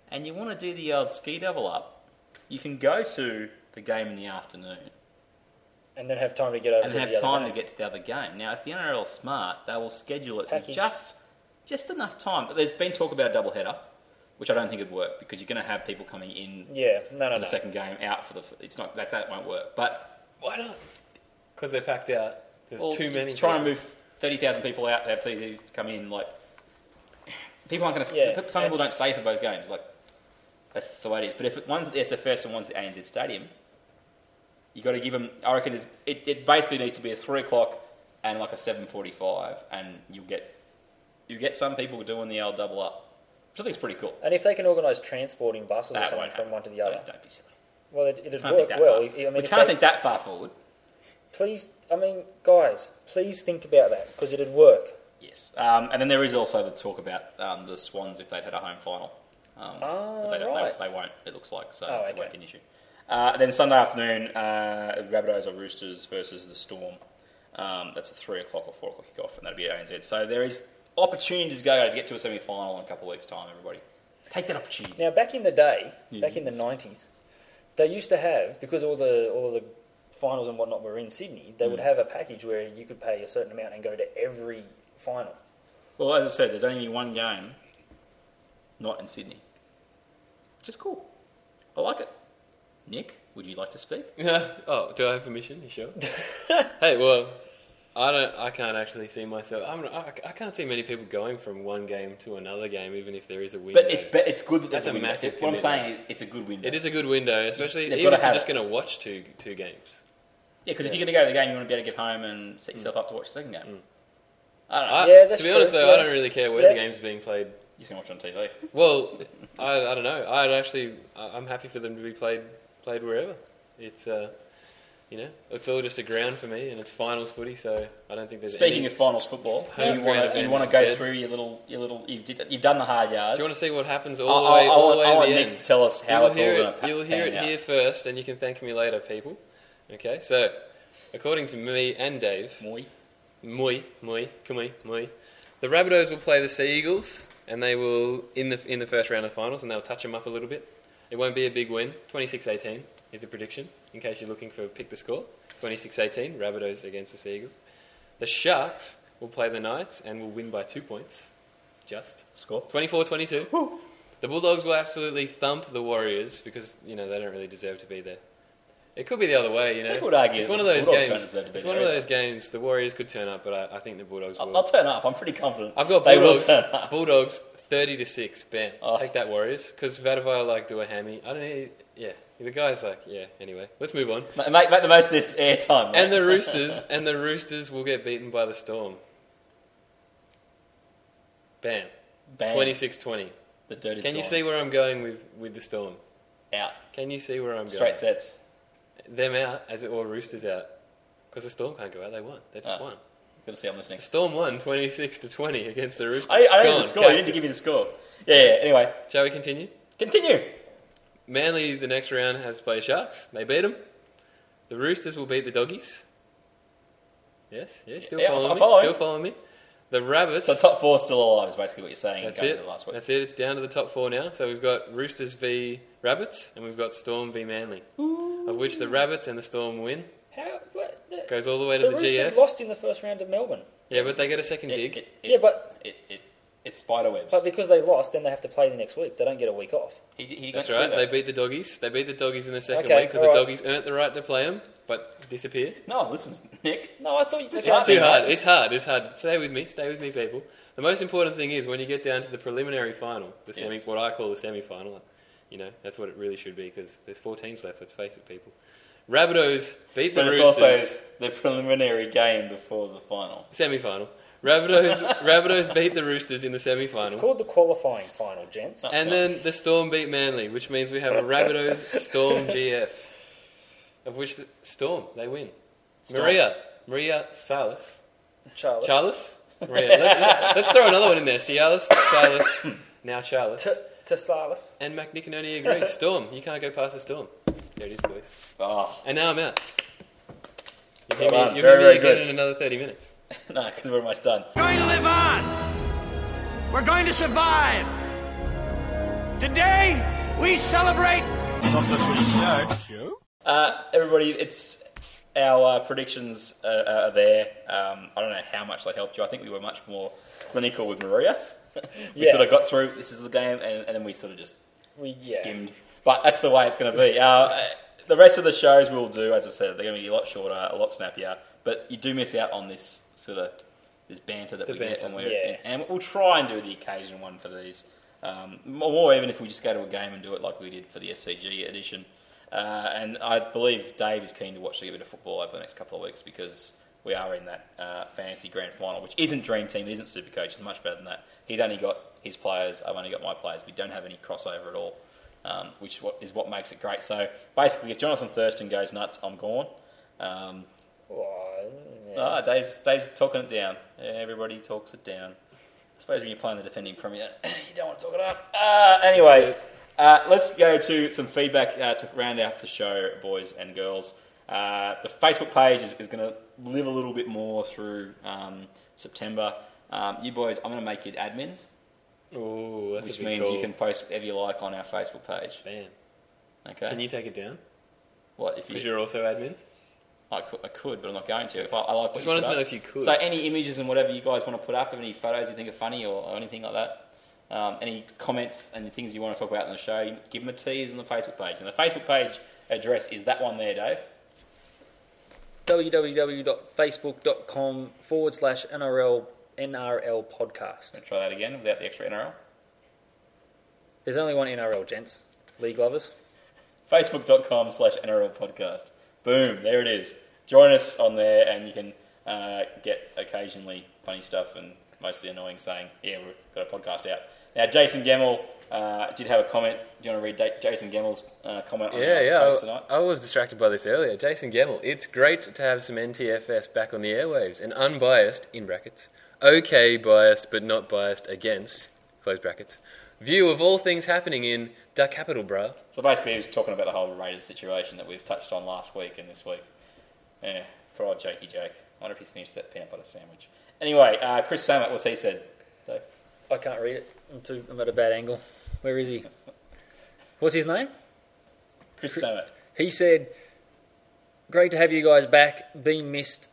and you want to do the old ski double up, you can go to the game in the afternoon And then have time to get over and to have the other time to get to the other game. Now, if the NRL is smart, they will schedule it with just just enough time. But there's been talk about a double header, which I don't think would work because you're going to have people coming in Yeah, no, no, for the no. second game, out for the. It's not that that won't work. But Why not? Because they're packed out. There's well, too many. Try and move thirty thousand people out to have thirty come in. Like people aren't going to. Yeah. Some people don't stay for both games. Like that's the way it is. But if it, one's at the SFS and one's at the ANZ Stadium, you got to give them. I reckon it, it basically needs to be a three o'clock and like a seven forty-five, and you'll get you get some people doing the old double up, which I think is pretty cool. And if they can organise transporting buses or something from one to the other, Don't, don't be silly. well, it, it'd Can't work that well. I mean, we can't they- think that far forward. Please, I mean, guys, please think about that because it'd work. Yes. Um, and then there is also the talk about um, the Swans if they'd had a home final. Um, Ah, but they, don't, right. they, they won't, it looks like, so Oh, it okay. won't be an issue. Uh, then Sunday afternoon, uh, Rabbitohs or Roosters versus the Storm. Um, that's a three o'clock or four o'clock kickoff, and that'll be at ANZ. So there is opportunities to go to get to a semi final in a couple of weeks' time. Everybody, take that opportunity. Now, back in the day, Yeah. back in the nineties, they used to have because all the all the finals and whatnot were in Sydney. They would Mm. have a package where you could pay a certain amount and go to every final. Well, as I said, there's only one game not in Sydney, which is cool. I like it. Nick, would you like to speak? <laughs> oh, do I have permission? You sure? <laughs> hey, well, I don't. I can't actually see myself. I'm, I, I can't see many people going from one game to another game, even if there is a window. But it's be- it's good that there's that's a a massive. What I'm saying is it's a good window. It is a good window, especially They've even gotta if you're have just going to watch two two games. Yeah, because if you're going to go to the game, you want to be able to get home and set yourself up to watch the second game. I don't know. I, Yeah, that's to be honest, true, though, yeah. I don't really care where Yeah. the game's being played. You can watch on TV. Well, I, I don't know. I'd actually, I- I'm happy for them to be played played wherever. It's, uh, you know, it's all just a ground for me, and it's finals footy, so I don't think there's. Speaking any of finals football, home you ground want to you want to go instead. through your little your little you've did, you've done the hard yards. Do you want to see what happens all I- the way, I- I all want- the way I to want the Nick end? to tell us how You'll it's all hear gonna it- pa- You'll hear it out. here first, and you can thank me later, people. Okay, so according to me and Dave, Moi, moi, moi, moi, moi, the Rabbitohs will play the Sea Eagles, and they will in the in the first round of finals, and they'll touch them up a little bit. It won't be a big win. 26-18 is the prediction, in case you're looking for pick the score. 26-18, Rabbitohs against the Sea Eagles. The Sharks will play the Knights and will win by two points. Just. Score. 24-22. The Bulldogs will absolutely thump the Warriors because, you know, they don't really deserve to be there. It could be the other way, you know. People would argue it's one of those Bulldogs games. deserve to be It's one of those games. The Warriors could turn up, but I, I think the Bulldogs will. I'll, I'll turn up. I'm pretty confident. I've got they will Bulldogs. turn up. Bulldogs thirty to six. Bam. Oh. Take that Warriors because Vatuvei like do a hammy. I don't know. Yeah, the guy's like yeah. Anyway, let's move on. Make, make the most of this airtime. And the <laughs> Roosters and the Roosters will get beaten by the Storm. Bam. Bam. 26-20. the dirt Can you see where I'm going with, with the Storm? out Can you see where I'm straight going? Straight sets? Them out as it or Roosters out because the Storm can't go out. They won. They just Ah. won. Good to see. I'm listening. Storm won 26 to 20 against the Roosters. I, I don't know Gone. the score. You need to give me the score. Yeah. yeah. Anyway, Shall we continue? continue. Manly, the next round, has to play Sharks. They beat them. The Roosters will beat the Doggies. Yes, yes, still Yeah, following I'm me. following. Still following me. The Rabbits. So top four still alive is basically what you're saying. that's it. last week. That's it. It's down to the top four now. So we've got Roosters v Rabbits, and we've got Storm v Manly. Of which the Rabbits and the Storm win. How? What, the, Goes all the way to the the, Roosters GF. lost in the first round of Melbourne. Yeah, but they get a second dig. It, yeah, but it, it, it's spider webs. but because they lost, then they have to play the next week. They don't get a week off. He, he That's right. through They that. beat the Doggies. They beat the Doggies in the second Okay, week because the right. Doggies earned the right to play them, but disappear. No, listen, Nick. No, I thought you It's said It's too hard. It's hard. It's hard. Stay with me. Stay with me, people. The most important thing is when you get down to the preliminary final, the semi, Yes. what I call the semi-final. You know, that's what it really should be because there's four teams left. Let's face it, people. Rabbitohs beat the But it's Roosters. also the preliminary game before the final. Semi-final. Rabbitohs, Rabbitohs beat the Roosters in the semi-final. It's called the qualifying final, gents. And then the Storm beat Manly, which means we have a Rabbitohs Storm <laughs> GF. Of which the Storm, they win. Storm. Maria. Maria Salas. Charles. Charles? Maria. Let, us let's throw another one in there. Cialis, Salas, <laughs> now Charles. To, to Salas. And McNicanoni agrees. <laughs> Storm. You can't go past the Storm. There it is, boys. Oh, And now I'm out. You hear Well me, done. you Very, hear me very again good. in another 30 minutes. <laughs> no, because we're almost done. going to live on. We're going to survive. Today, we celebrate Not the footy show. Show? Uh, everybody, it's our uh, predictions uh, are there. Um, I don't know how much they helped you. I think we were much more clinical with Maria. <laughs> we Yeah. sort of got through. This is the game, and, and then we sort of just We yeah. skimmed. But that's the way it's going to be. Uh, the rest of the shows we'll do, as I said, they're going to be a lot shorter, a lot snappier. But you do miss out on this sort of this banter that The we get banter, when we're, yeah. and we'll try and do the occasion one for these. Um, or even if we just go to a game and do it like we did for the SCG edition. Uh, and I believe Dave is keen to watch a bit of football over the next couple of weeks because we are in that uh, fantasy grand final, which isn't Dream Team, it isn't Supercoach, it's much better than that. He's only got his players, I've only got my players. We don't have any crossover at all, um, which is what, is what makes it great. So basically, if Johnathan Thurston goes nuts, I'm gone. Um, yeah. Ah, Dave's, Dave's talking it down. Everybody talks it down. I suppose when you're playing the defending premier, <coughs> you don't want to talk it up. Uh, anyway, Uh, let's go to some feedback uh, to round out the show, boys and girls. Uh, the Facebook page is, is going to live a little bit more through um, September. Um, you boys, I'm going to make you admins. Ooh, that's which a means cool. you can post whatever you like on our Facebook page. Bam. Okay. Can you take it down? What if you? Because you're also admin. I could, I could, but I'm not going to. If I, I like Just wanted to know if you could. So any images and whatever you guys want to put up, any photos you think are funny or, or anything like that, um, any comments and things you want to talk about in the show, give them a tease on the Facebook page. And the Facebook page address is that one there, Dave. www.facebook.com forward slash NRL NRL podcast. Try that again without the extra NRL. There's only one NRL, gents. League lovers. Facebook.com slash NRL podcast. Boom, there it is. Join us on there and you can uh, get occasionally funny stuff and mostly annoying saying, yeah, we've got a podcast out. Now, Jason Gemmell uh, did have a comment. Do you want to read Da- Jason Gemmell's uh, comment Yeah, yeah. post I, tonight? I was distracted by this earlier. Jason Gemmell. It's great to have some NTFS back on the airwaves. and unbiased, in brackets, okay biased but not biased against, close brackets, view of all things happening in the capital, bruh. So basically, he was talking about the whole Raiders situation that we've touched on last week and this week. Yeah, poor old Jakey Jake. I wonder if he's finished that peanut butter sandwich. Anyway, uh, Chris Samet, what's he said? Dave? I can't read it. I'm too. I'm at a bad angle. Where is he? What's his name? Chris Samet. He said, "Great to have you guys back. Been missed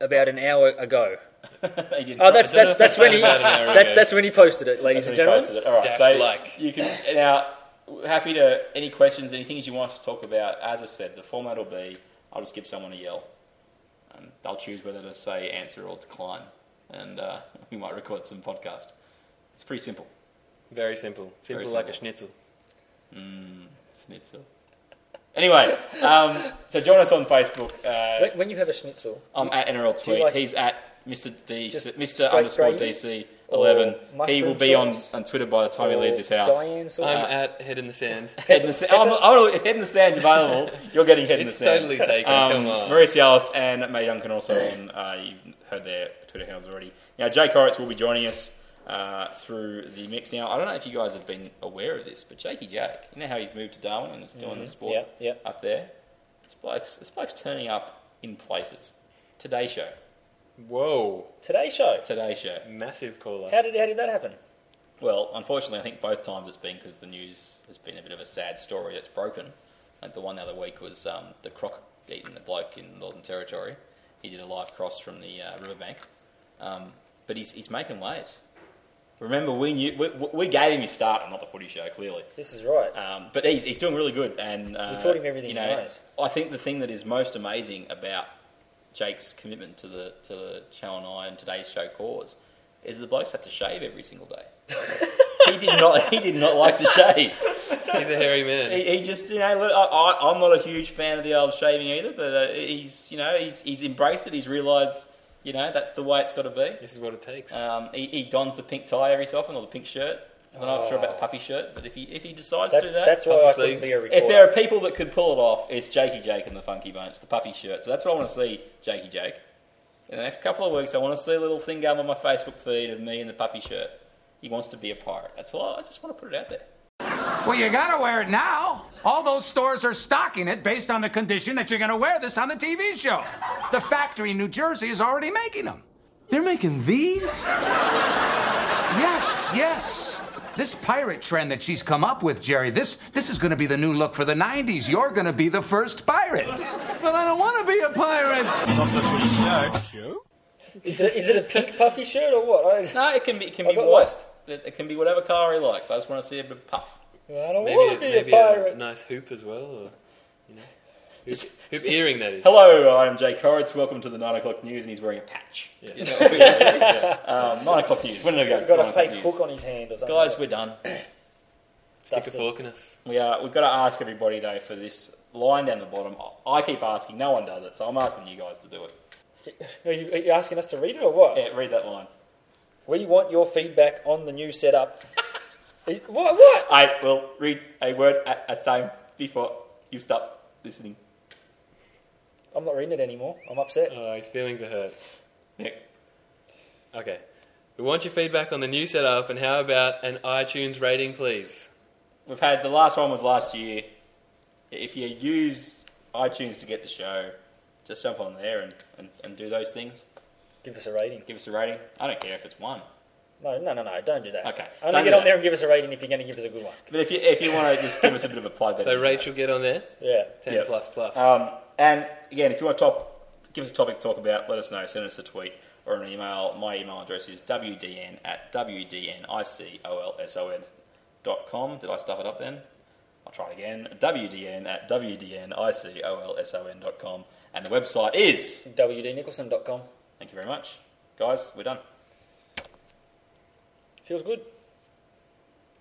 about an hour ago." <laughs> he didn't Oh, that's I don't know that's that's when he about <laughs> that's, that's when he posted it, ladies That's and when he gentlemen. posted it. All right, Daft so like. you can now. Happy to any questions, any things you want to talk about. As I said, the format will be I'll just give someone a yell, and they'll choose whether to say answer or decline, and uh, we might record some podcast. It's pretty simple. Very simple. Simple Very like a schnitzel. Mm, schnitzel. Anyway, um, so join us on Facebook. Uh, When, when you have a schnitzel, I'm do- at NRL tweet. like He's at Mr. D, just Mr. underscore gravy? DC eleven. He will be on, on Twitter by the time he leaves his house. Diane sauce? I'm Uh, at Head in the Sand. <laughs> Head in the sand. I'm, I'm, if Head in the Sand's available, <laughs> you're getting Head in the It's Sand. totally taken, Um, come on. Maria Tsialis and May Duncan also on. Uh, you've heard their Twitter handles already. Now, Jake Horrocks will be joining us uh, through the mix. Now, I don't know if you guys have been aware of this, but Jakey Jack, you know how he's moved to Darwin and is doing the sport Yep, yep. up there? This bloke's, this bloke's turning up in places. Today Show. Whoa. Today show. Today Show. Massive caller. How did how did that happen? Well, unfortunately, I think both times it's been because the news has been a bit of a sad story that's broken. Like the one the other week was um, the croc eating the bloke in Northern Territory. He did a live cross from the uh, riverbank, um, but he's, he's making waves. Remember, we knew we, we gave him his start, and not the footy show, clearly. This is right. Um, but he's, he's doing really good, and uh, We taught him everything you he know, knows. I think the thing that is most amazing about Jake's commitment to the to the Channel Nine Today's Show cause is the blokes had to shave every single day. <laughs> he did not. He did not like to shave. He's a hairy man. He, he just, you know, look, I, I, I'm not a huge fan of the old shaving either, but uh, he's, you know, he's, he's embraced it. He's realised, you know, that's the way it's got to be. This is what it takes. Um, he, he dons the pink tie every so often or the pink shirt. I'm not sure about the puffy shirt, but if he if he decides That- to do that, that's why Puffy I couldn't be a if there are people that could pull it off, it's Jakey Jake and the Funky Bunch, the puffy shirt. So that's what I want to see, Jakey Jake. In the next couple of weeks, I want to see a little thing going on my Facebook feed of me in the puppy shirt. He wants to be a pirate. That's all. I just want to put it out there. Well, you gotta wear it now. All those stores are stocking it based on the condition that you're gonna wear this on the TV show. The factory in New Jersey is already making them. They're making these? Yes, yes. This pirate trend that she's come up with, Jerry, this this is gonna be the new look for the 90s. You're gonna be the first pirate. But I don't wanna be a pirate. Not the Footy Show. Show? Is it, is it a pink puffy shirt or what? I, No, it can be it can I be got white. It, it can be whatever colour he likes. I just want to see a bit of puff. I don't maybe want to be maybe a pirate. nice hoop as well, or you know, hoop, <laughs> hoop earring that is. Hello, I'm Jake Horrocks. Welcome to the nine o'clock news, and he's wearing a patch. Yeah. <laughs> You um, nine o'clock news. When did I go? Got Nine a o'clock fake news. hook on his hand or something. Guys, we're done. <clears throat> Stick a Dusted. fork in us. We are. We've got to ask everybody though for this line down the bottom. I keep asking, no one does it, so I'm asking you guys to do it. Are you, are you asking us to read it or what? Yeah, read that line. We want your feedback on the new setup. <laughs> what? What? I will read a word at a time before you stop listening. I'm not reading it anymore. I'm upset. Oh, his feelings are hurt. Nick. Okay. We want your feedback on the new setup, and how about an iTunes rating, please? we've had the last one was last year. If you use iTunes to get the show, just jump on there and, and, and do those things. Give us a rating. Give us a rating. I don't care if it's one. No, no, no, no. Don't do that. Okay. Only Don't get on that. there and give us a rating if you're going to give us a good one. But if you if you want to just give us a bit of a plug, <laughs> So Rachel, get on there. Yeah. 10 Yep. plus plus. Um, and again, if you want to top, give us a topic to talk about, let us know. Send us a tweet or an email. My email address is wdn at wdnicolson dot com. Did I stuff it up then? I'll try it again. wdn at wdnicolson dot com. And the website is wdnicolson.com. Thank you very much. Guys, we're done. Feels good.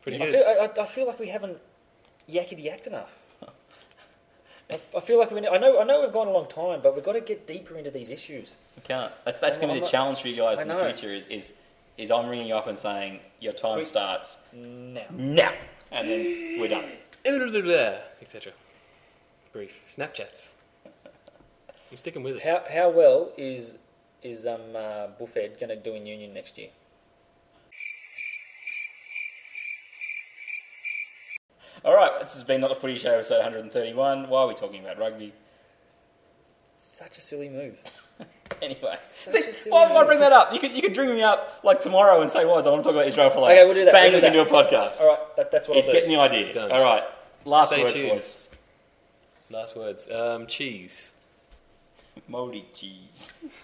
Pretty I good. feel, I, I- I feel like we haven't yakety yacked enough. I, I feel like we. I know. I know we've gone a long time, but we've got to get deeper into these issues. We can't. That's that's going to be the not- challenge for you guys I in the know. future. Is is is I'm ringing you up and saying your time Quick. starts Now. now, and then we're done. <laughs> Etc. Brief. Snapchats. <laughs> I'm sticking with it. How how well is is um uh, Buffett going to do in Union next year? All right, this has been not the Footy Show, episode 131. Why are we talking about rugby? Such a silly move. <laughs> Anyway, Such See, a silly why, why move. bring that up? You could you could bring me up like tomorrow and say, "Was I want to talk about Israel for like Okay, we'll do that. Bang, we'll we do can that. do a podcast. All right, that, that's what He's I'll do. getting the idea. Done. All right, last Stay words, tuned. boys. Last words. Um, cheese. <laughs> Moldy cheese. <laughs>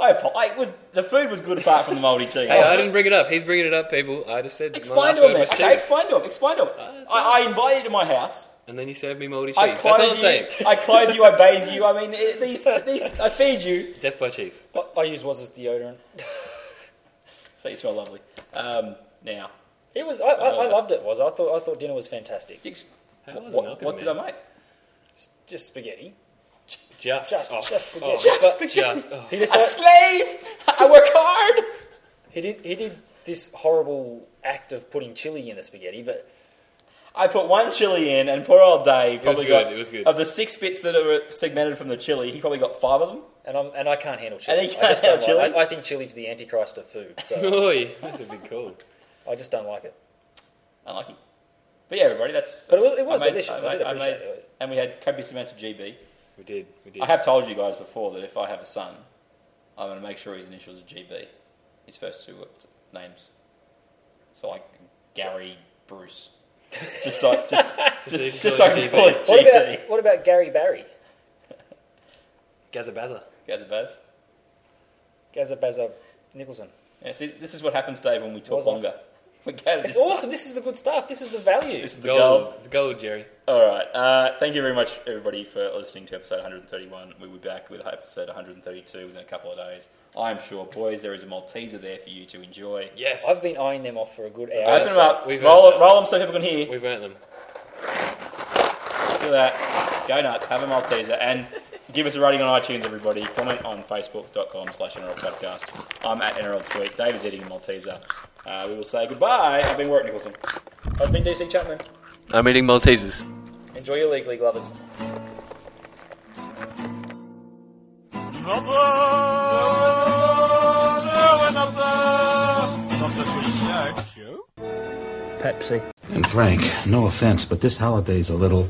I, I was the food was good apart from the moldy cheese. Hey, I didn't bring it up. He's bringing it up, people. I just said Explain to him, word then. was Okay, cheese. explain to him. Explain to him. that's I, I invited you to my house. And then you served me moldy cheese. I That's all clothe I'm you. saying. I clothe you. I bathe you. I mean, it, these, these. I feed you. Death by cheese. I, I use was as deodorant. So you smell lovely. Um, now, It was. I, I, I loved it. Was I thought I thought dinner was fantastic. How was what, what did I make? Just spaghetti. Just, Just, oh, just spaghetti. oh, Just But. Just, oh. He A decided, slave. I work hard. <laughs> he did. He did this horrible act of putting chili in the spaghetti, but I put one chili in, and poor old Dave probably good, got it was good. of the six bits that are segmented from the chili. He probably got five of them. and I'm and I can't handle chili. And he I can't just don't handle like. I, I think chili's the antichrist of food. So <laughs> Oi, <laughs> that's a big call. I just don't like it. Unlucky. But yeah, everybody, that's. But it was- it was I made- delicious. I made- did appreciate made- it. And we had copious amounts of GB. We did. We did. I have told you guys before that if I have a son, I'm going to make sure his initials are GB. His first two names. So like Gary Bruce. <laughs> Just so, just, <laughs> just, so you just, can so I call can it call it What GB. about what about Gary Barry? Gazabaza. Gazabaz. Gazabaza Nicolson. Yeah, see, this is what happens, Dave, when we talk Was I? longer. We go to It's this awesome. stuff. This is the good stuff. This is the value. This is the Gold. gold. It's gold, Jerry. All right. Uh, thank you very much, everybody, for listening to episode 131. We'll be back with episode 132 within a couple of days. I'm sure, boys, there is a Malteser there for you to enjoy. Yes. I've been eyeing them off for a good hour. Open them up, We've roll, earned that. roll them so people can hear. We've earned them. Look at that. Go nuts. Have a Malteser. And give us a rating on iTunes, everybody. Comment on facebook.com slash NRL podcast. I'm at NRL tweet. Dave is eating a Malteser. Uh, we will say goodbye. I've been Warrick Nicolson. I've been DC Chapman. I'm eating Maltesers. Enjoy your league, league lovers. Not the Footy Show. Show? And Frank, no offense, but this holiday's a little.